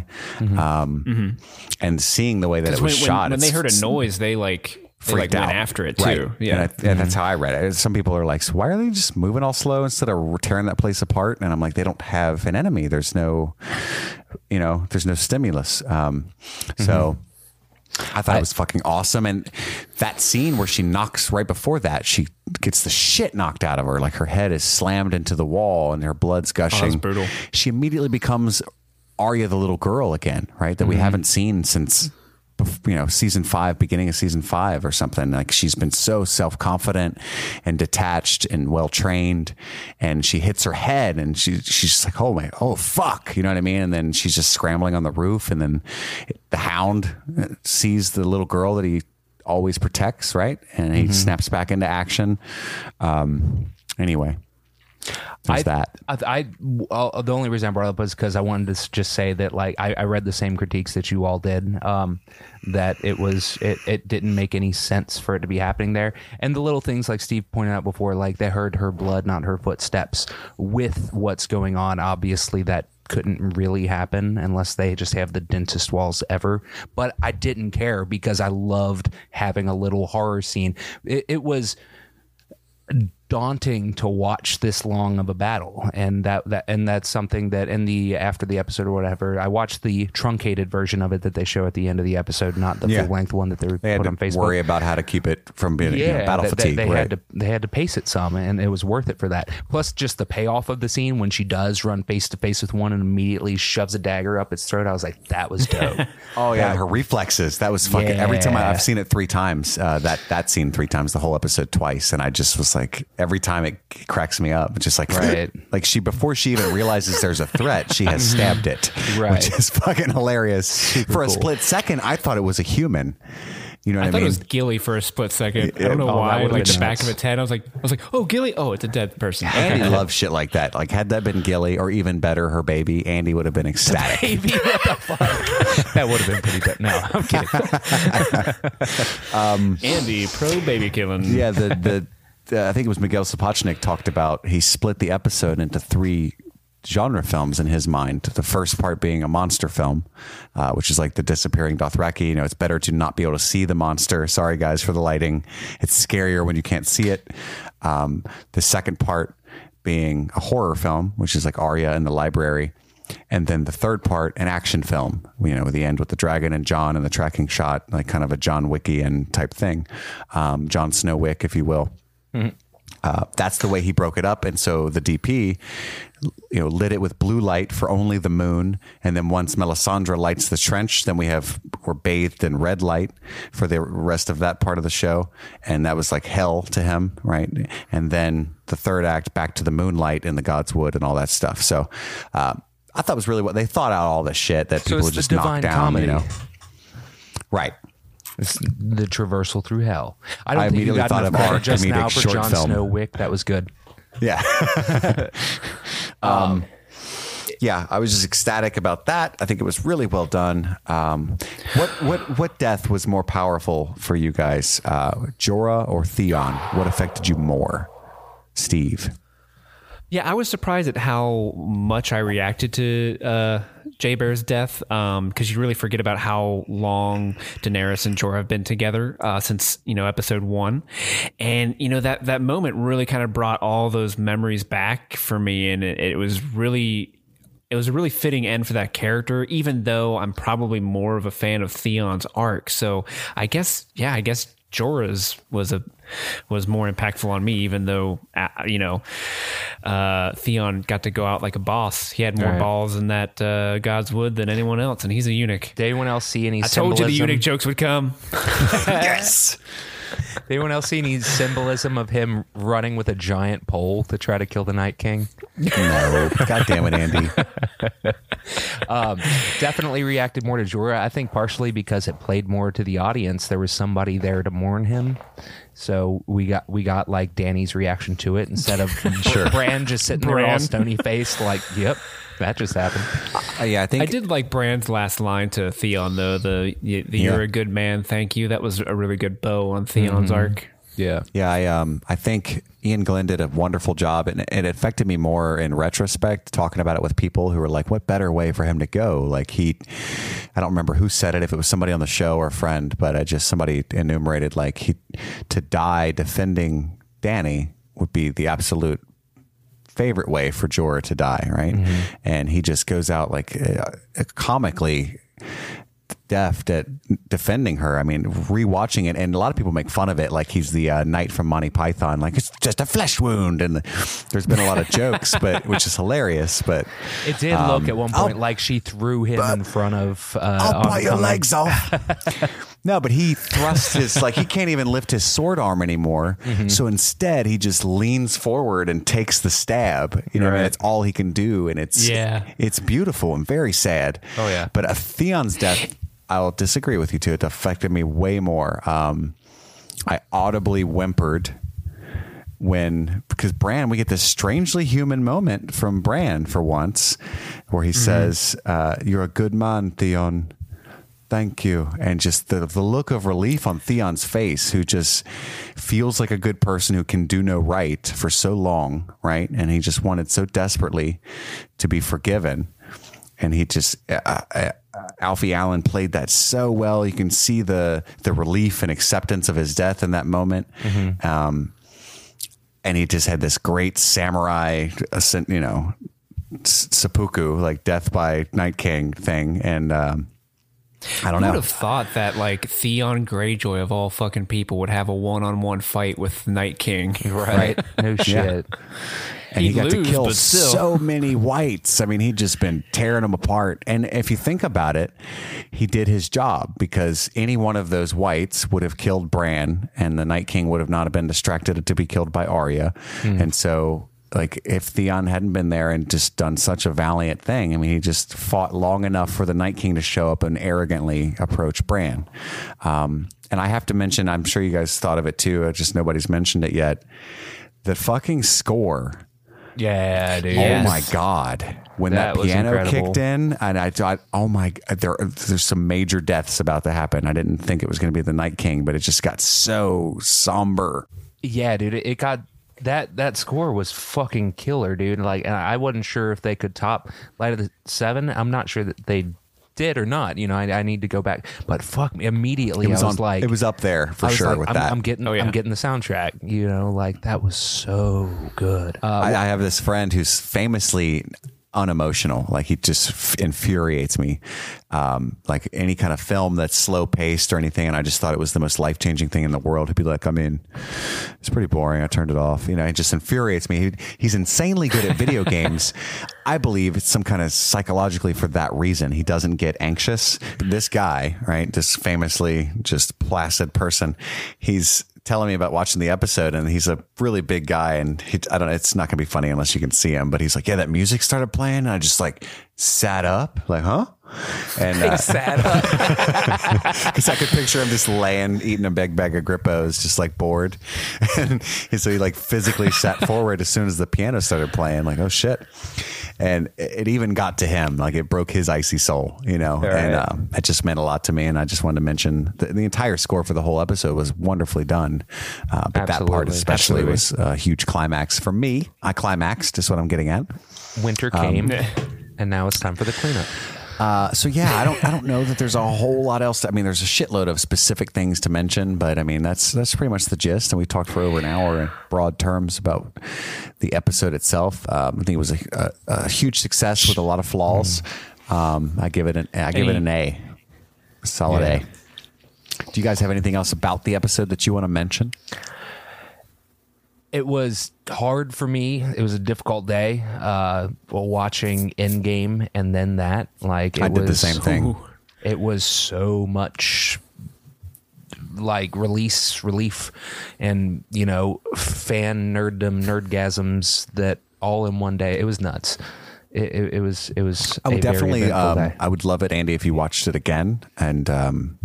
H: Um, And seeing the way that it was
J: when-
H: shot,
J: when they heard a noise, they like they like
H: freaked
J: went
H: out
J: after it too.
H: Right.
J: Yeah,
H: and, I, and that's how I read it. Some people are like, "So why are they just moving all slow instead of tearing that place apart?" And I'm like, "They don't have an enemy. There's no, you know, there's no stimulus." Um, So. I thought it was fucking awesome. And that scene where she knocks right before that, she gets the shit knocked out of her. Like her head is slammed into the wall and her blood's oh, gushing.
J: brutal.
H: She immediately becomes Arya, the little girl again, right? That we mm-hmm. haven't seen since, you know, season five, beginning of season five or something. Like she's been so self confident and detached and well trained. And she hits her head and she, she's just like, oh my, oh fuck. You know what I mean? And then she's just scrambling on the roof. And then the hound uh, sees the little girl that he always protects, right? And he snaps back into action. Um, anyway, there's
I: I,
H: that.
I: I, I the only reason I brought it up was because I wanted to just say that like I, I read the same critiques that you all did. Um, that it was it, it didn't make any sense for it to be happening there, and the little things like Steve pointed out before, like they heard her blood, not her footsteps, with what's going on. Obviously, that couldn't really happen unless they just have the dentist walls ever. But I didn't care because I loved having a little horror scene. It, it was daunting to watch this long of a battle and that, that and that's something that in the after the episode or whatever i watched the truncated version of it that they show at the end of the episode not the
H: Yeah.
I: full length one that they're
H: They
I: put on facebook
H: worry about how to keep it from being you know, battle
I: that-
H: fatigue.
I: They,
H: right?
I: had to they had to pace it some, and it was worth it for that. Plus, just the payoff of the scene when she does run face to face with one and immediately shoves a dagger up its throat. I was like, that was dope. <laughs>
H: Oh yeah, her reflexes. That was fucking. Every time I, I've seen it three times. Uh, that that scene three times. The whole episode twice, and I just was like, every time it cracks me up. Just like
I: Right. <laughs>
H: like she before she even realizes there's a threat, she has stabbed it,
I: Right.
H: which is fucking hilarious. For a
I: cool.
H: split second, I thought it was a human. You know what I,
J: I thought
H: mean?
J: it was Gilly for a split second. I don't know
I: Oh,
J: why. Like
I: been
J: the back of its head, I was like, I was like, oh, Gilly. Oh, it's a dead person.
H: Andy loves shit like that. Like had that been Gilly or even better, her baby, Andy would have been ecstatic.
I: Baby, <laughs> what the fuck? that would have been pretty dope. No, I'm kidding. <laughs>
J: Um, Andy, pro baby killing.
H: yeah, the the uh, I think it was Miguel Sapochnik talked about he split the episode into three genre films in his mind. The first part being a monster film, uh, which is like the disappearing Dothraki. You know, it's better to not be able to see the monster. Sorry guys for the lighting. It's scarier when you can't see it. Um, the second part being a horror film, which is like Arya in the library. And then the third part, an action film, you know, the end with the dragon and Jon and the tracking shot, like kind of a John Wickian type thing, um, John Snow Wick, if you will. Uh, that's the way he broke it up, and so the DP, you know, lit it with blue light for only the moon, and then once Melisandre lights the trench, then we have we're bathed in red light for the rest of that part of the show, and that was like hell to him, right? And then the third act, back to the moonlight and the God's Wood and all that stuff. So. Uh, I thought it was really what they thought out all the shit that
I: So
H: people would just knock down,
I: Comedy.
H: you know. Right.
I: It's the traversal through hell. I
H: I
I: don't think you
H: immediately
I: got
H: thought
I: enough
H: of our
I: credit just
H: comedic
I: now for
H: short
I: Jon
H: film.
I: Snow Wick. That was good.
H: Yeah. <laughs> um, yeah, I was just ecstatic about that. I think it was really well done. Um, what what what death was more powerful for you guys, uh, Jorah or Theon? What affected you more, Steve?
J: Yeah, I was surprised at how much I reacted to uh, Jay Bear's death because you really forget about how long Daenerys and Jorah have been together uh, since you know episode one, and you know that that moment really kind of brought all those memories back for me, and it, it was really. It was a really fitting end for that character, even though I'm probably more of a fan of Theon's arc. So I guess, yeah, I guess Jorah's was a was more impactful on me, even though uh, you know uh, Theon got to go out like a boss. He had more
I: Right.
J: balls in that uh, God's Wood than anyone else, and he's a eunuch.
I: Did anyone else see any
J: I told you the eunuch jokes would come. <laughs>
H: yes.
I: Did anyone else see any symbolism of him running with a giant pole to try to kill the Night King?
H: No. God damn it, Andy. <laughs>
I: Um, definitely reacted more to Jorah. I think partially because it played more to the audience. There was somebody there to mourn him, so we got we got like Dany's reaction to it instead of <laughs> sure. Bran just sitting there all stony faced, like, "Yep, that just happened."
H: Uh, yeah, I think
J: I did like Bran's last line to Theon though. The, the
H: Yeah.
J: "You're a good man, thank you." That was a really good bow on Theon's arc.
I: Yeah,
H: Yeah, I um I think Iain Glen did a wonderful job, and it affected me more in retrospect. Talking about it with people who were like, "What better way for him to go?" Like he, I don't remember who said it, if it was somebody on the show or a friend, but I just somebody enumerated like he to die defending Dany would be the absolute favorite way for Jorah to die, right? And he just goes out like uh, comically deft at defending her. I mean, rewatching it, and a lot of people make fun of it, like he's the uh, knight from Monty Python, like it's just a flesh wound, and there's been a lot of <laughs> jokes, but which is hilarious. But
I: it did look at one point like she threw him in front of. Uh,
H: I'll bite your legs <laughs> off. no, but he thrusts his like he can't even lift his sword arm anymore. So instead, he just leans forward and takes the stab. You know, I mean, that's all he can do, and it's
J: Yeah.
H: it's beautiful and very sad.
I: Oh, yeah.
H: But a Theon's death, I'll disagree with you too. It affected me way more. Um, I audibly whimpered when because Bran, we get this strangely human moment from Bran for once, where he says, uh, "You're a good man, Theon." Thank you. And just the, the look of relief on Theon's face, who just feels like a good person who can do no right for so long, right? And he just wanted so desperately to be forgiven. And he just, uh, uh, Alfie Allen played that so well. You can see the the relief and acceptance of his death in that moment. Um, and he just had this great samurai, you know, s- seppuku, like death by Night King thing. And um, I don't know.
J: Who would
H: know.
J: have thought that like Theon Greyjoy of all fucking people would have a one-on-one fight with Night King?
I: Right. <laughs> No shit.
H: And he
J: He'd
H: got
J: lose,
H: to kill so many whites. I mean, he'd just been tearing them apart. And if you think about it, he did his job because any one of those whites would have killed Bran, and the Night King would have not have been distracted to be killed by Arya.
J: Hmm.
H: And so. Like if Theon hadn't been there and just done such a valiant thing, I mean, he just fought long enough for the Night King to show up and arrogantly approach Bran. Um, and I have to mention, I'm sure you guys thought of it too. uh, Just nobody's mentioned it yet. The fucking score
I: Yeah, dude.
H: Oh my god! When that,
I: That
H: piano
I: incredible.
H: kicked in, and I thought, oh my, there, there's some major deaths about to happen. I didn't think it was going to be the Night King, but it just got so somber.
I: Yeah, dude, it, it got that that score was fucking killer, dude. Like, and I wasn't sure if they could top Light of the Seven. I'm not sure that they did or not. You know, I, I need to go back. But fuck me, immediately
H: It was,
I: I was
H: on,
I: like,
H: it was up there for
I: I was
H: sure
I: like,
H: with
I: I'm,
H: that.
I: I'm getting,
J: Oh, yeah.
I: I'm getting the soundtrack. You know, like that was so good. Uh,
H: I, I have this friend who's famously unemotional. Like he just infuriates me. Um, like any kind of film that's slow paced or anything, and I just thought it was the most life changing thing in the world. He'd be like, "I mean, it's pretty boring. I turned it off." You know, it just infuriates me. He, he's insanely good at video <laughs> games. I believe it's some kind of psychologically for that reason. He doesn't get anxious. This guy, right, this famously just placid person, he's telling me about watching the episode and he's a really big guy and he, I don't know it's not gonna be funny unless you can see him but he's like yeah that music started playing and I just like sat up like huh? And uh,
I: sad <laughs> up.
H: because I could picture him just laying eating a big bag of grippos just like bored. <laughs> And so he like physically sat forward as soon as the piano started playing like oh shit and it even got to him like it broke his icy soul you know and
I: Right.
H: um, it just meant a lot to me and I just wanted to mention the, the entire score for the whole episode was wonderfully done uh, but that part especially
I: Absolutely.
H: was a huge climax for me I climaxed is what I'm getting at
I: Winter came, and now it's time for the cleanup.
H: Uh, so yeah, I don't I don't know that there's a whole lot else. To, I mean, there's a shitload of specific things to mention, but I mean that's that's pretty much the gist. And we talked for over an hour in broad terms about the episode itself. Um, I think it was a, a, a huge success with a lot of flaws. Um, I give it an I give it an A, solid
I: Yeah.
H: A. Do you guys have anything else about the episode that you want to mention?
I: It was hard for me. It was a difficult day. Uh, watching Endgame and then that, like it
H: I did the same thing.
I: It was so much like release relief and you know fan nerddom nerdgasms that all in one day. It was nuts. It, it, it was it was.
H: I would definitely. Um. I would love it, Andy, if you watched it again and um,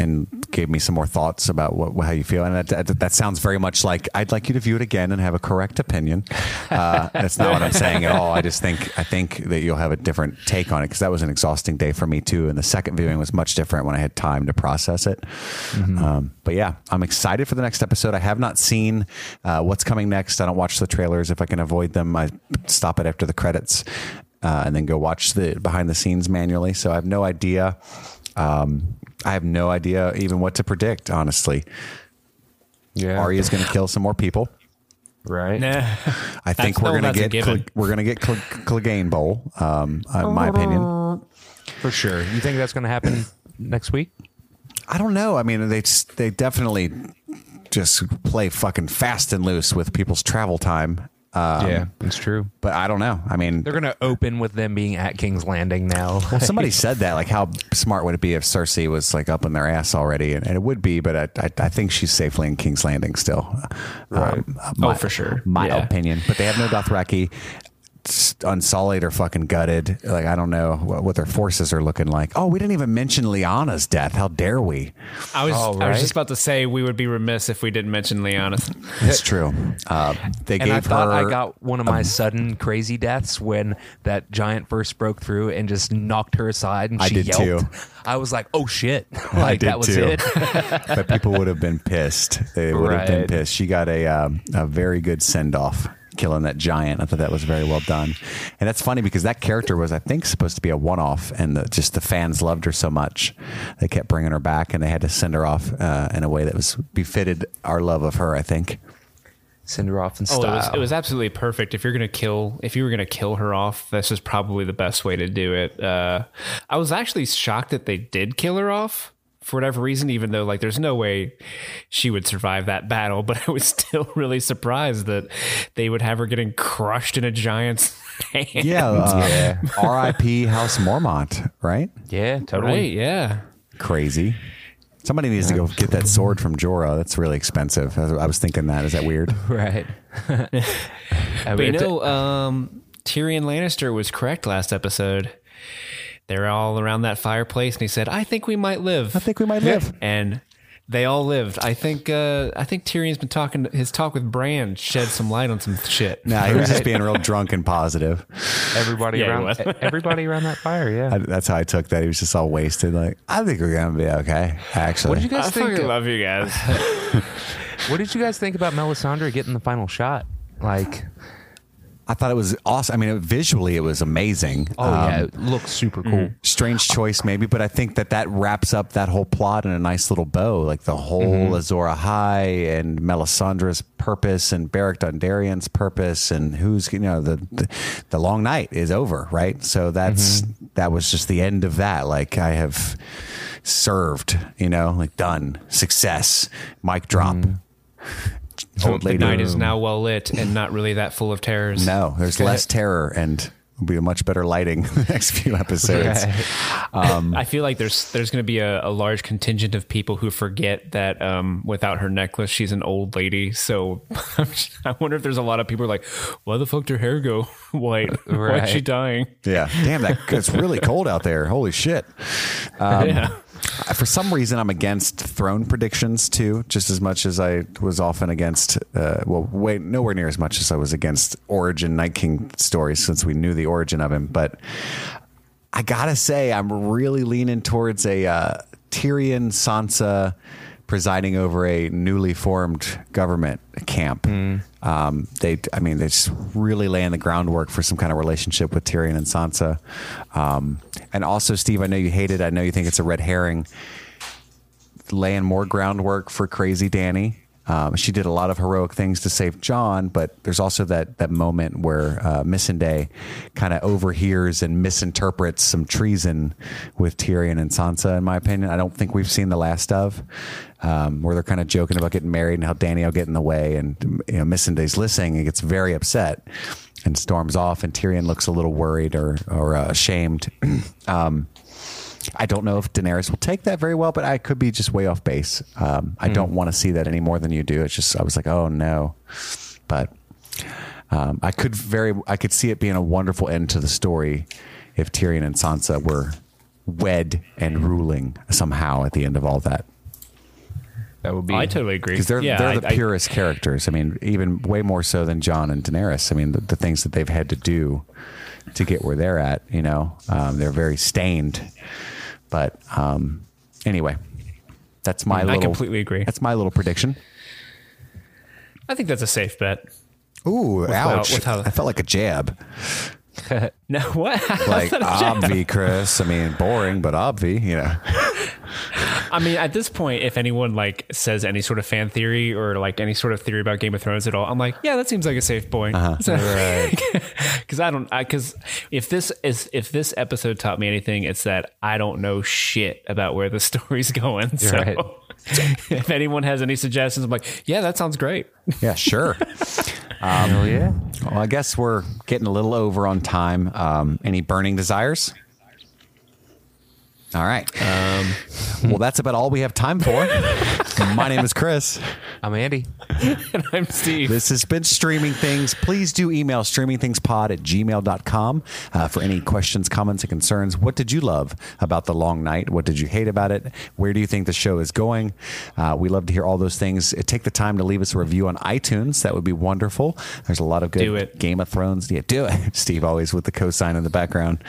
H: and gave me some more thoughts about what how you feel. And that, that, that sounds very much like I'd like you to view it again and have a correct opinion. Uh, that's not what I'm saying at all. I just think I think that you'll have a different take on it because that was an exhausting day for me too. And the second viewing was much different when I had time to process it. Um, but yeah, I'm excited for the next episode. I have not seen uh, what's coming next. I don't watch the trailers if I can avoid them. I stop it after the credits uh, and then go watch the behind the scenes manually. So I have no idea. Um, I have no idea even what to predict. Honestly,
I: yeah,
H: Arya's going to kill some more people.
I: right.
J: Nah. <laughs>
H: I think
J: That's-
H: we're
J: no,
H: going to get. Cl- we're going to get Cl- Clegane Bowl. Um, uh, my opinion.
I: For sure. You think that's going to happen <clears throat> next week?
H: I don't know. I mean, they just- they definitely just play fucking fast and loose with people's travel time. Um,
I: yeah, it's true.
H: but I don't know. I mean,
I: They're going to open with them being at King's Landing now.
H: well, <laughs> somebody said that. Like, how smart would it be if Cersei was like up in their ass already? And, and it would be, but I, I, I think she's safely in King's Landing still. Right.
J: Oh, for sure.
H: My
J: Yeah.
H: opinion. But they have no Dothraki. S- Unsullied or fucking gutted. Like I don't know what, what their forces are looking like. Oh, we didn't even mention Lyanna's death. How dare we?
J: I was
I: Oh,
J: I was just about to say we would be remiss if we didn't mention Lyanna's.
H: It's true. Uh, they
I: and
H: gave
I: I thought
H: her.
I: I got one of my sudden crazy deaths when that giant first broke through and just knocked her aside and
H: I
I: she
H: did
I: yelped.
H: too.
I: I was like, "Oh shit!" <laughs> <laughs>
H: I
I: like
H: did
I: that was
H: too.
I: it.
H: but people would have been pissed. They would have been pissed. She got a um, a very good send off, killing that giant. I thought that was very well done. And that's funny because that character was, I think, supposed to be a one off, and the, just the fans loved her so much, they kept bringing her back, and they had to send her off uh, in a way that was befitted our love of her. I think.
I: Send her off in
J: Oh,
I: style.
J: it was, it was absolutely perfect. If you're gonna kill, if you were gonna kill her off, this is probably the best way to do it. Uh, I was actually shocked that they did kill her off for whatever reason, even though like there's no way she would survive that battle. <laughs> But I was still really surprised that they would have her getting crushed in a giant's <laughs> hand.
H: Yeah, uh, R.I.P. House Mormont, right?
I: yeah, totally.
J: right. Yeah.
H: Crazy. Somebody needs to go get that sword from Jorah. That's really expensive. I was- thinking that. Is that weird? <laughs>
I: Right. I
J: But
I: mean,
J: you know, um, Tyrion Lannister was correct last episode. They're all around that fireplace, and he said, "I think we might live."
H: I think we might live. <laughs>
J: and they all lived. I think. Uh, I think Tyrion's been talking. His talk with Bran shed some light on some shit.
H: Nah, he was just being real drunk and positive.
I: everybody
J: Yeah, he
I: around
J: was.
I: everybody around that fire. Yeah.
H: I, that's how I took that. He was just all wasted. Like, I think we're gonna be okay. Actually,
I: what did you guys
J: I
I: think?
J: fucking love you guys. <laughs>
I: What did you guys think about Melisandre getting the final shot? Like,
H: I thought it was awesome. I mean, visually, it was amazing.
I: oh
H: Um,
I: yeah, it looks super cool.
H: strange choice maybe but i think that that wraps up that whole plot in a nice little bow like the whole
I: Mm-hmm.
H: Azor Ahai and melisandre's purpose and Beric Dondarrion's purpose and who's you know the, the the long night is over right so that's
I: Mm-hmm.
H: that was just the end of that like i have served you know like done success mic drop old
J: the
H: lady
J: night is now well lit and not really that full of terrors.
H: no there's less terror and will be a much better lighting <laughs> the next few episodes
J: I feel like there's there's going to be a, a large contingent of people who forget that um, without her necklace, she's an old lady. So <laughs> I wonder if there's a lot of people who are like, why the fuck did her hair go <laughs> white? Why is she dying?
H: Yeah. Damn, that it's really cold out there. Holy shit. Um,
J: yeah.
H: For some reason, I'm against throne predictions too, just as much as I was often against, uh, well, way, nowhere near as much as I was against Origin Night King stories since we knew the origin of him. But I gotta say, I'm really leaning towards a uh, Tyrion Sansa presiding over a newly formed government camp. Um, they, I mean, they just really laying the groundwork for some kind of relationship with Tyrion and Sansa. Um, and also, Steve, I know you hate it. I know you think it's a red herring. Laying more groundwork for Crazy Dany. Um, she did a lot of heroic things to save Jon, but there's also that that moment where uh, Missandei kind of overhears and misinterprets some treason with Tyrion and Sansa. In my opinion, I don't think we've seen the last of um, where they're kind of joking about getting married and how Dany will get in the way, and you know Missandei's listening and gets very upset and storms off, and Tyrion looks a little worried or or uh, ashamed. <clears throat> um, I don't know if Daenerys will take that very well, but I could be just way off base. Um, I don't want to see that any more than you do. It's just I was like, oh no, but um, I could very I could see it being a wonderful end to the story if Tyrion and Sansa were wed and ruling somehow at the end of all that
I: That would be.
J: I totally agree.
H: because they're
J: Yeah,
H: they're
J: I-
H: the
J: I-
H: purest characters. I mean, even way more so than Jon and Daenerys. I mean, the, the things that they've had to do to get where they're at. You know, um, they're very stained. But um, anyway, that's my
J: I
H: little.
J: completely agree.
H: That's my little prediction.
J: I think that's a safe bet.
H: Ooh,
J: how-
H: ouch!
J: with how-
H: I felt like a jab. <laughs>
J: No, what? <laughs>
H: Like obvi, Chris. I mean, boring, but obvi. You know. <laughs>
J: I mean, at this point, if anyone like says any sort of fan theory or like any sort of theory about Game of Thrones at all, I'm like, yeah, that seems like a safe point. Uh-huh. Because I don't, because if this is if this episode taught me anything, it's that I don't know shit about where the story's going. So
I: right. <laughs>
J: if anyone has any suggestions, I'm like, yeah, that sounds great.
H: Yeah, sure. <laughs>
I: Hell yeah.
H: Well, I guess we're getting a little over on time. Um, any burning desires? All right. Um, well, that's about all we have time for. <laughs> My name is Chris. <laughs>
I: I'm Andy. <laughs>
J: and I'm Steve.
H: This has been Streaming Things. Please do email streamingthingspod at gmail.com uh, for any questions, comments, and concerns. What did you love about The Long Night? What did you hate about it? Where do you think the show is going? Uh, we love to hear all those things. Uh, Take the time to leave us a review on iTunes. That would be wonderful. There's a lot of good
J: Do it.
H: Game of Thrones. Yeah, do it. <laughs> Steve always with the cosign in the background.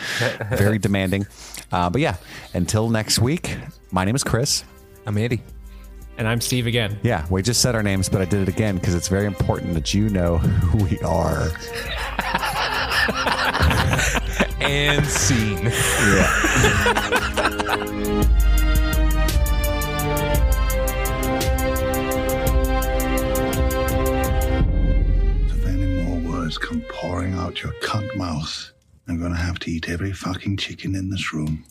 H: Very demanding. Uh, but yeah, until next week, my name is Chris.
I: I'm Andy.
J: And I'm Steve again.
H: Yeah, we just said our names, but I did it again because it's very important that you know who we are. <laughs>
I: And scene. <laughs>
D: out your cunt mouth. I'm gonna have to eat every fucking chicken in this room.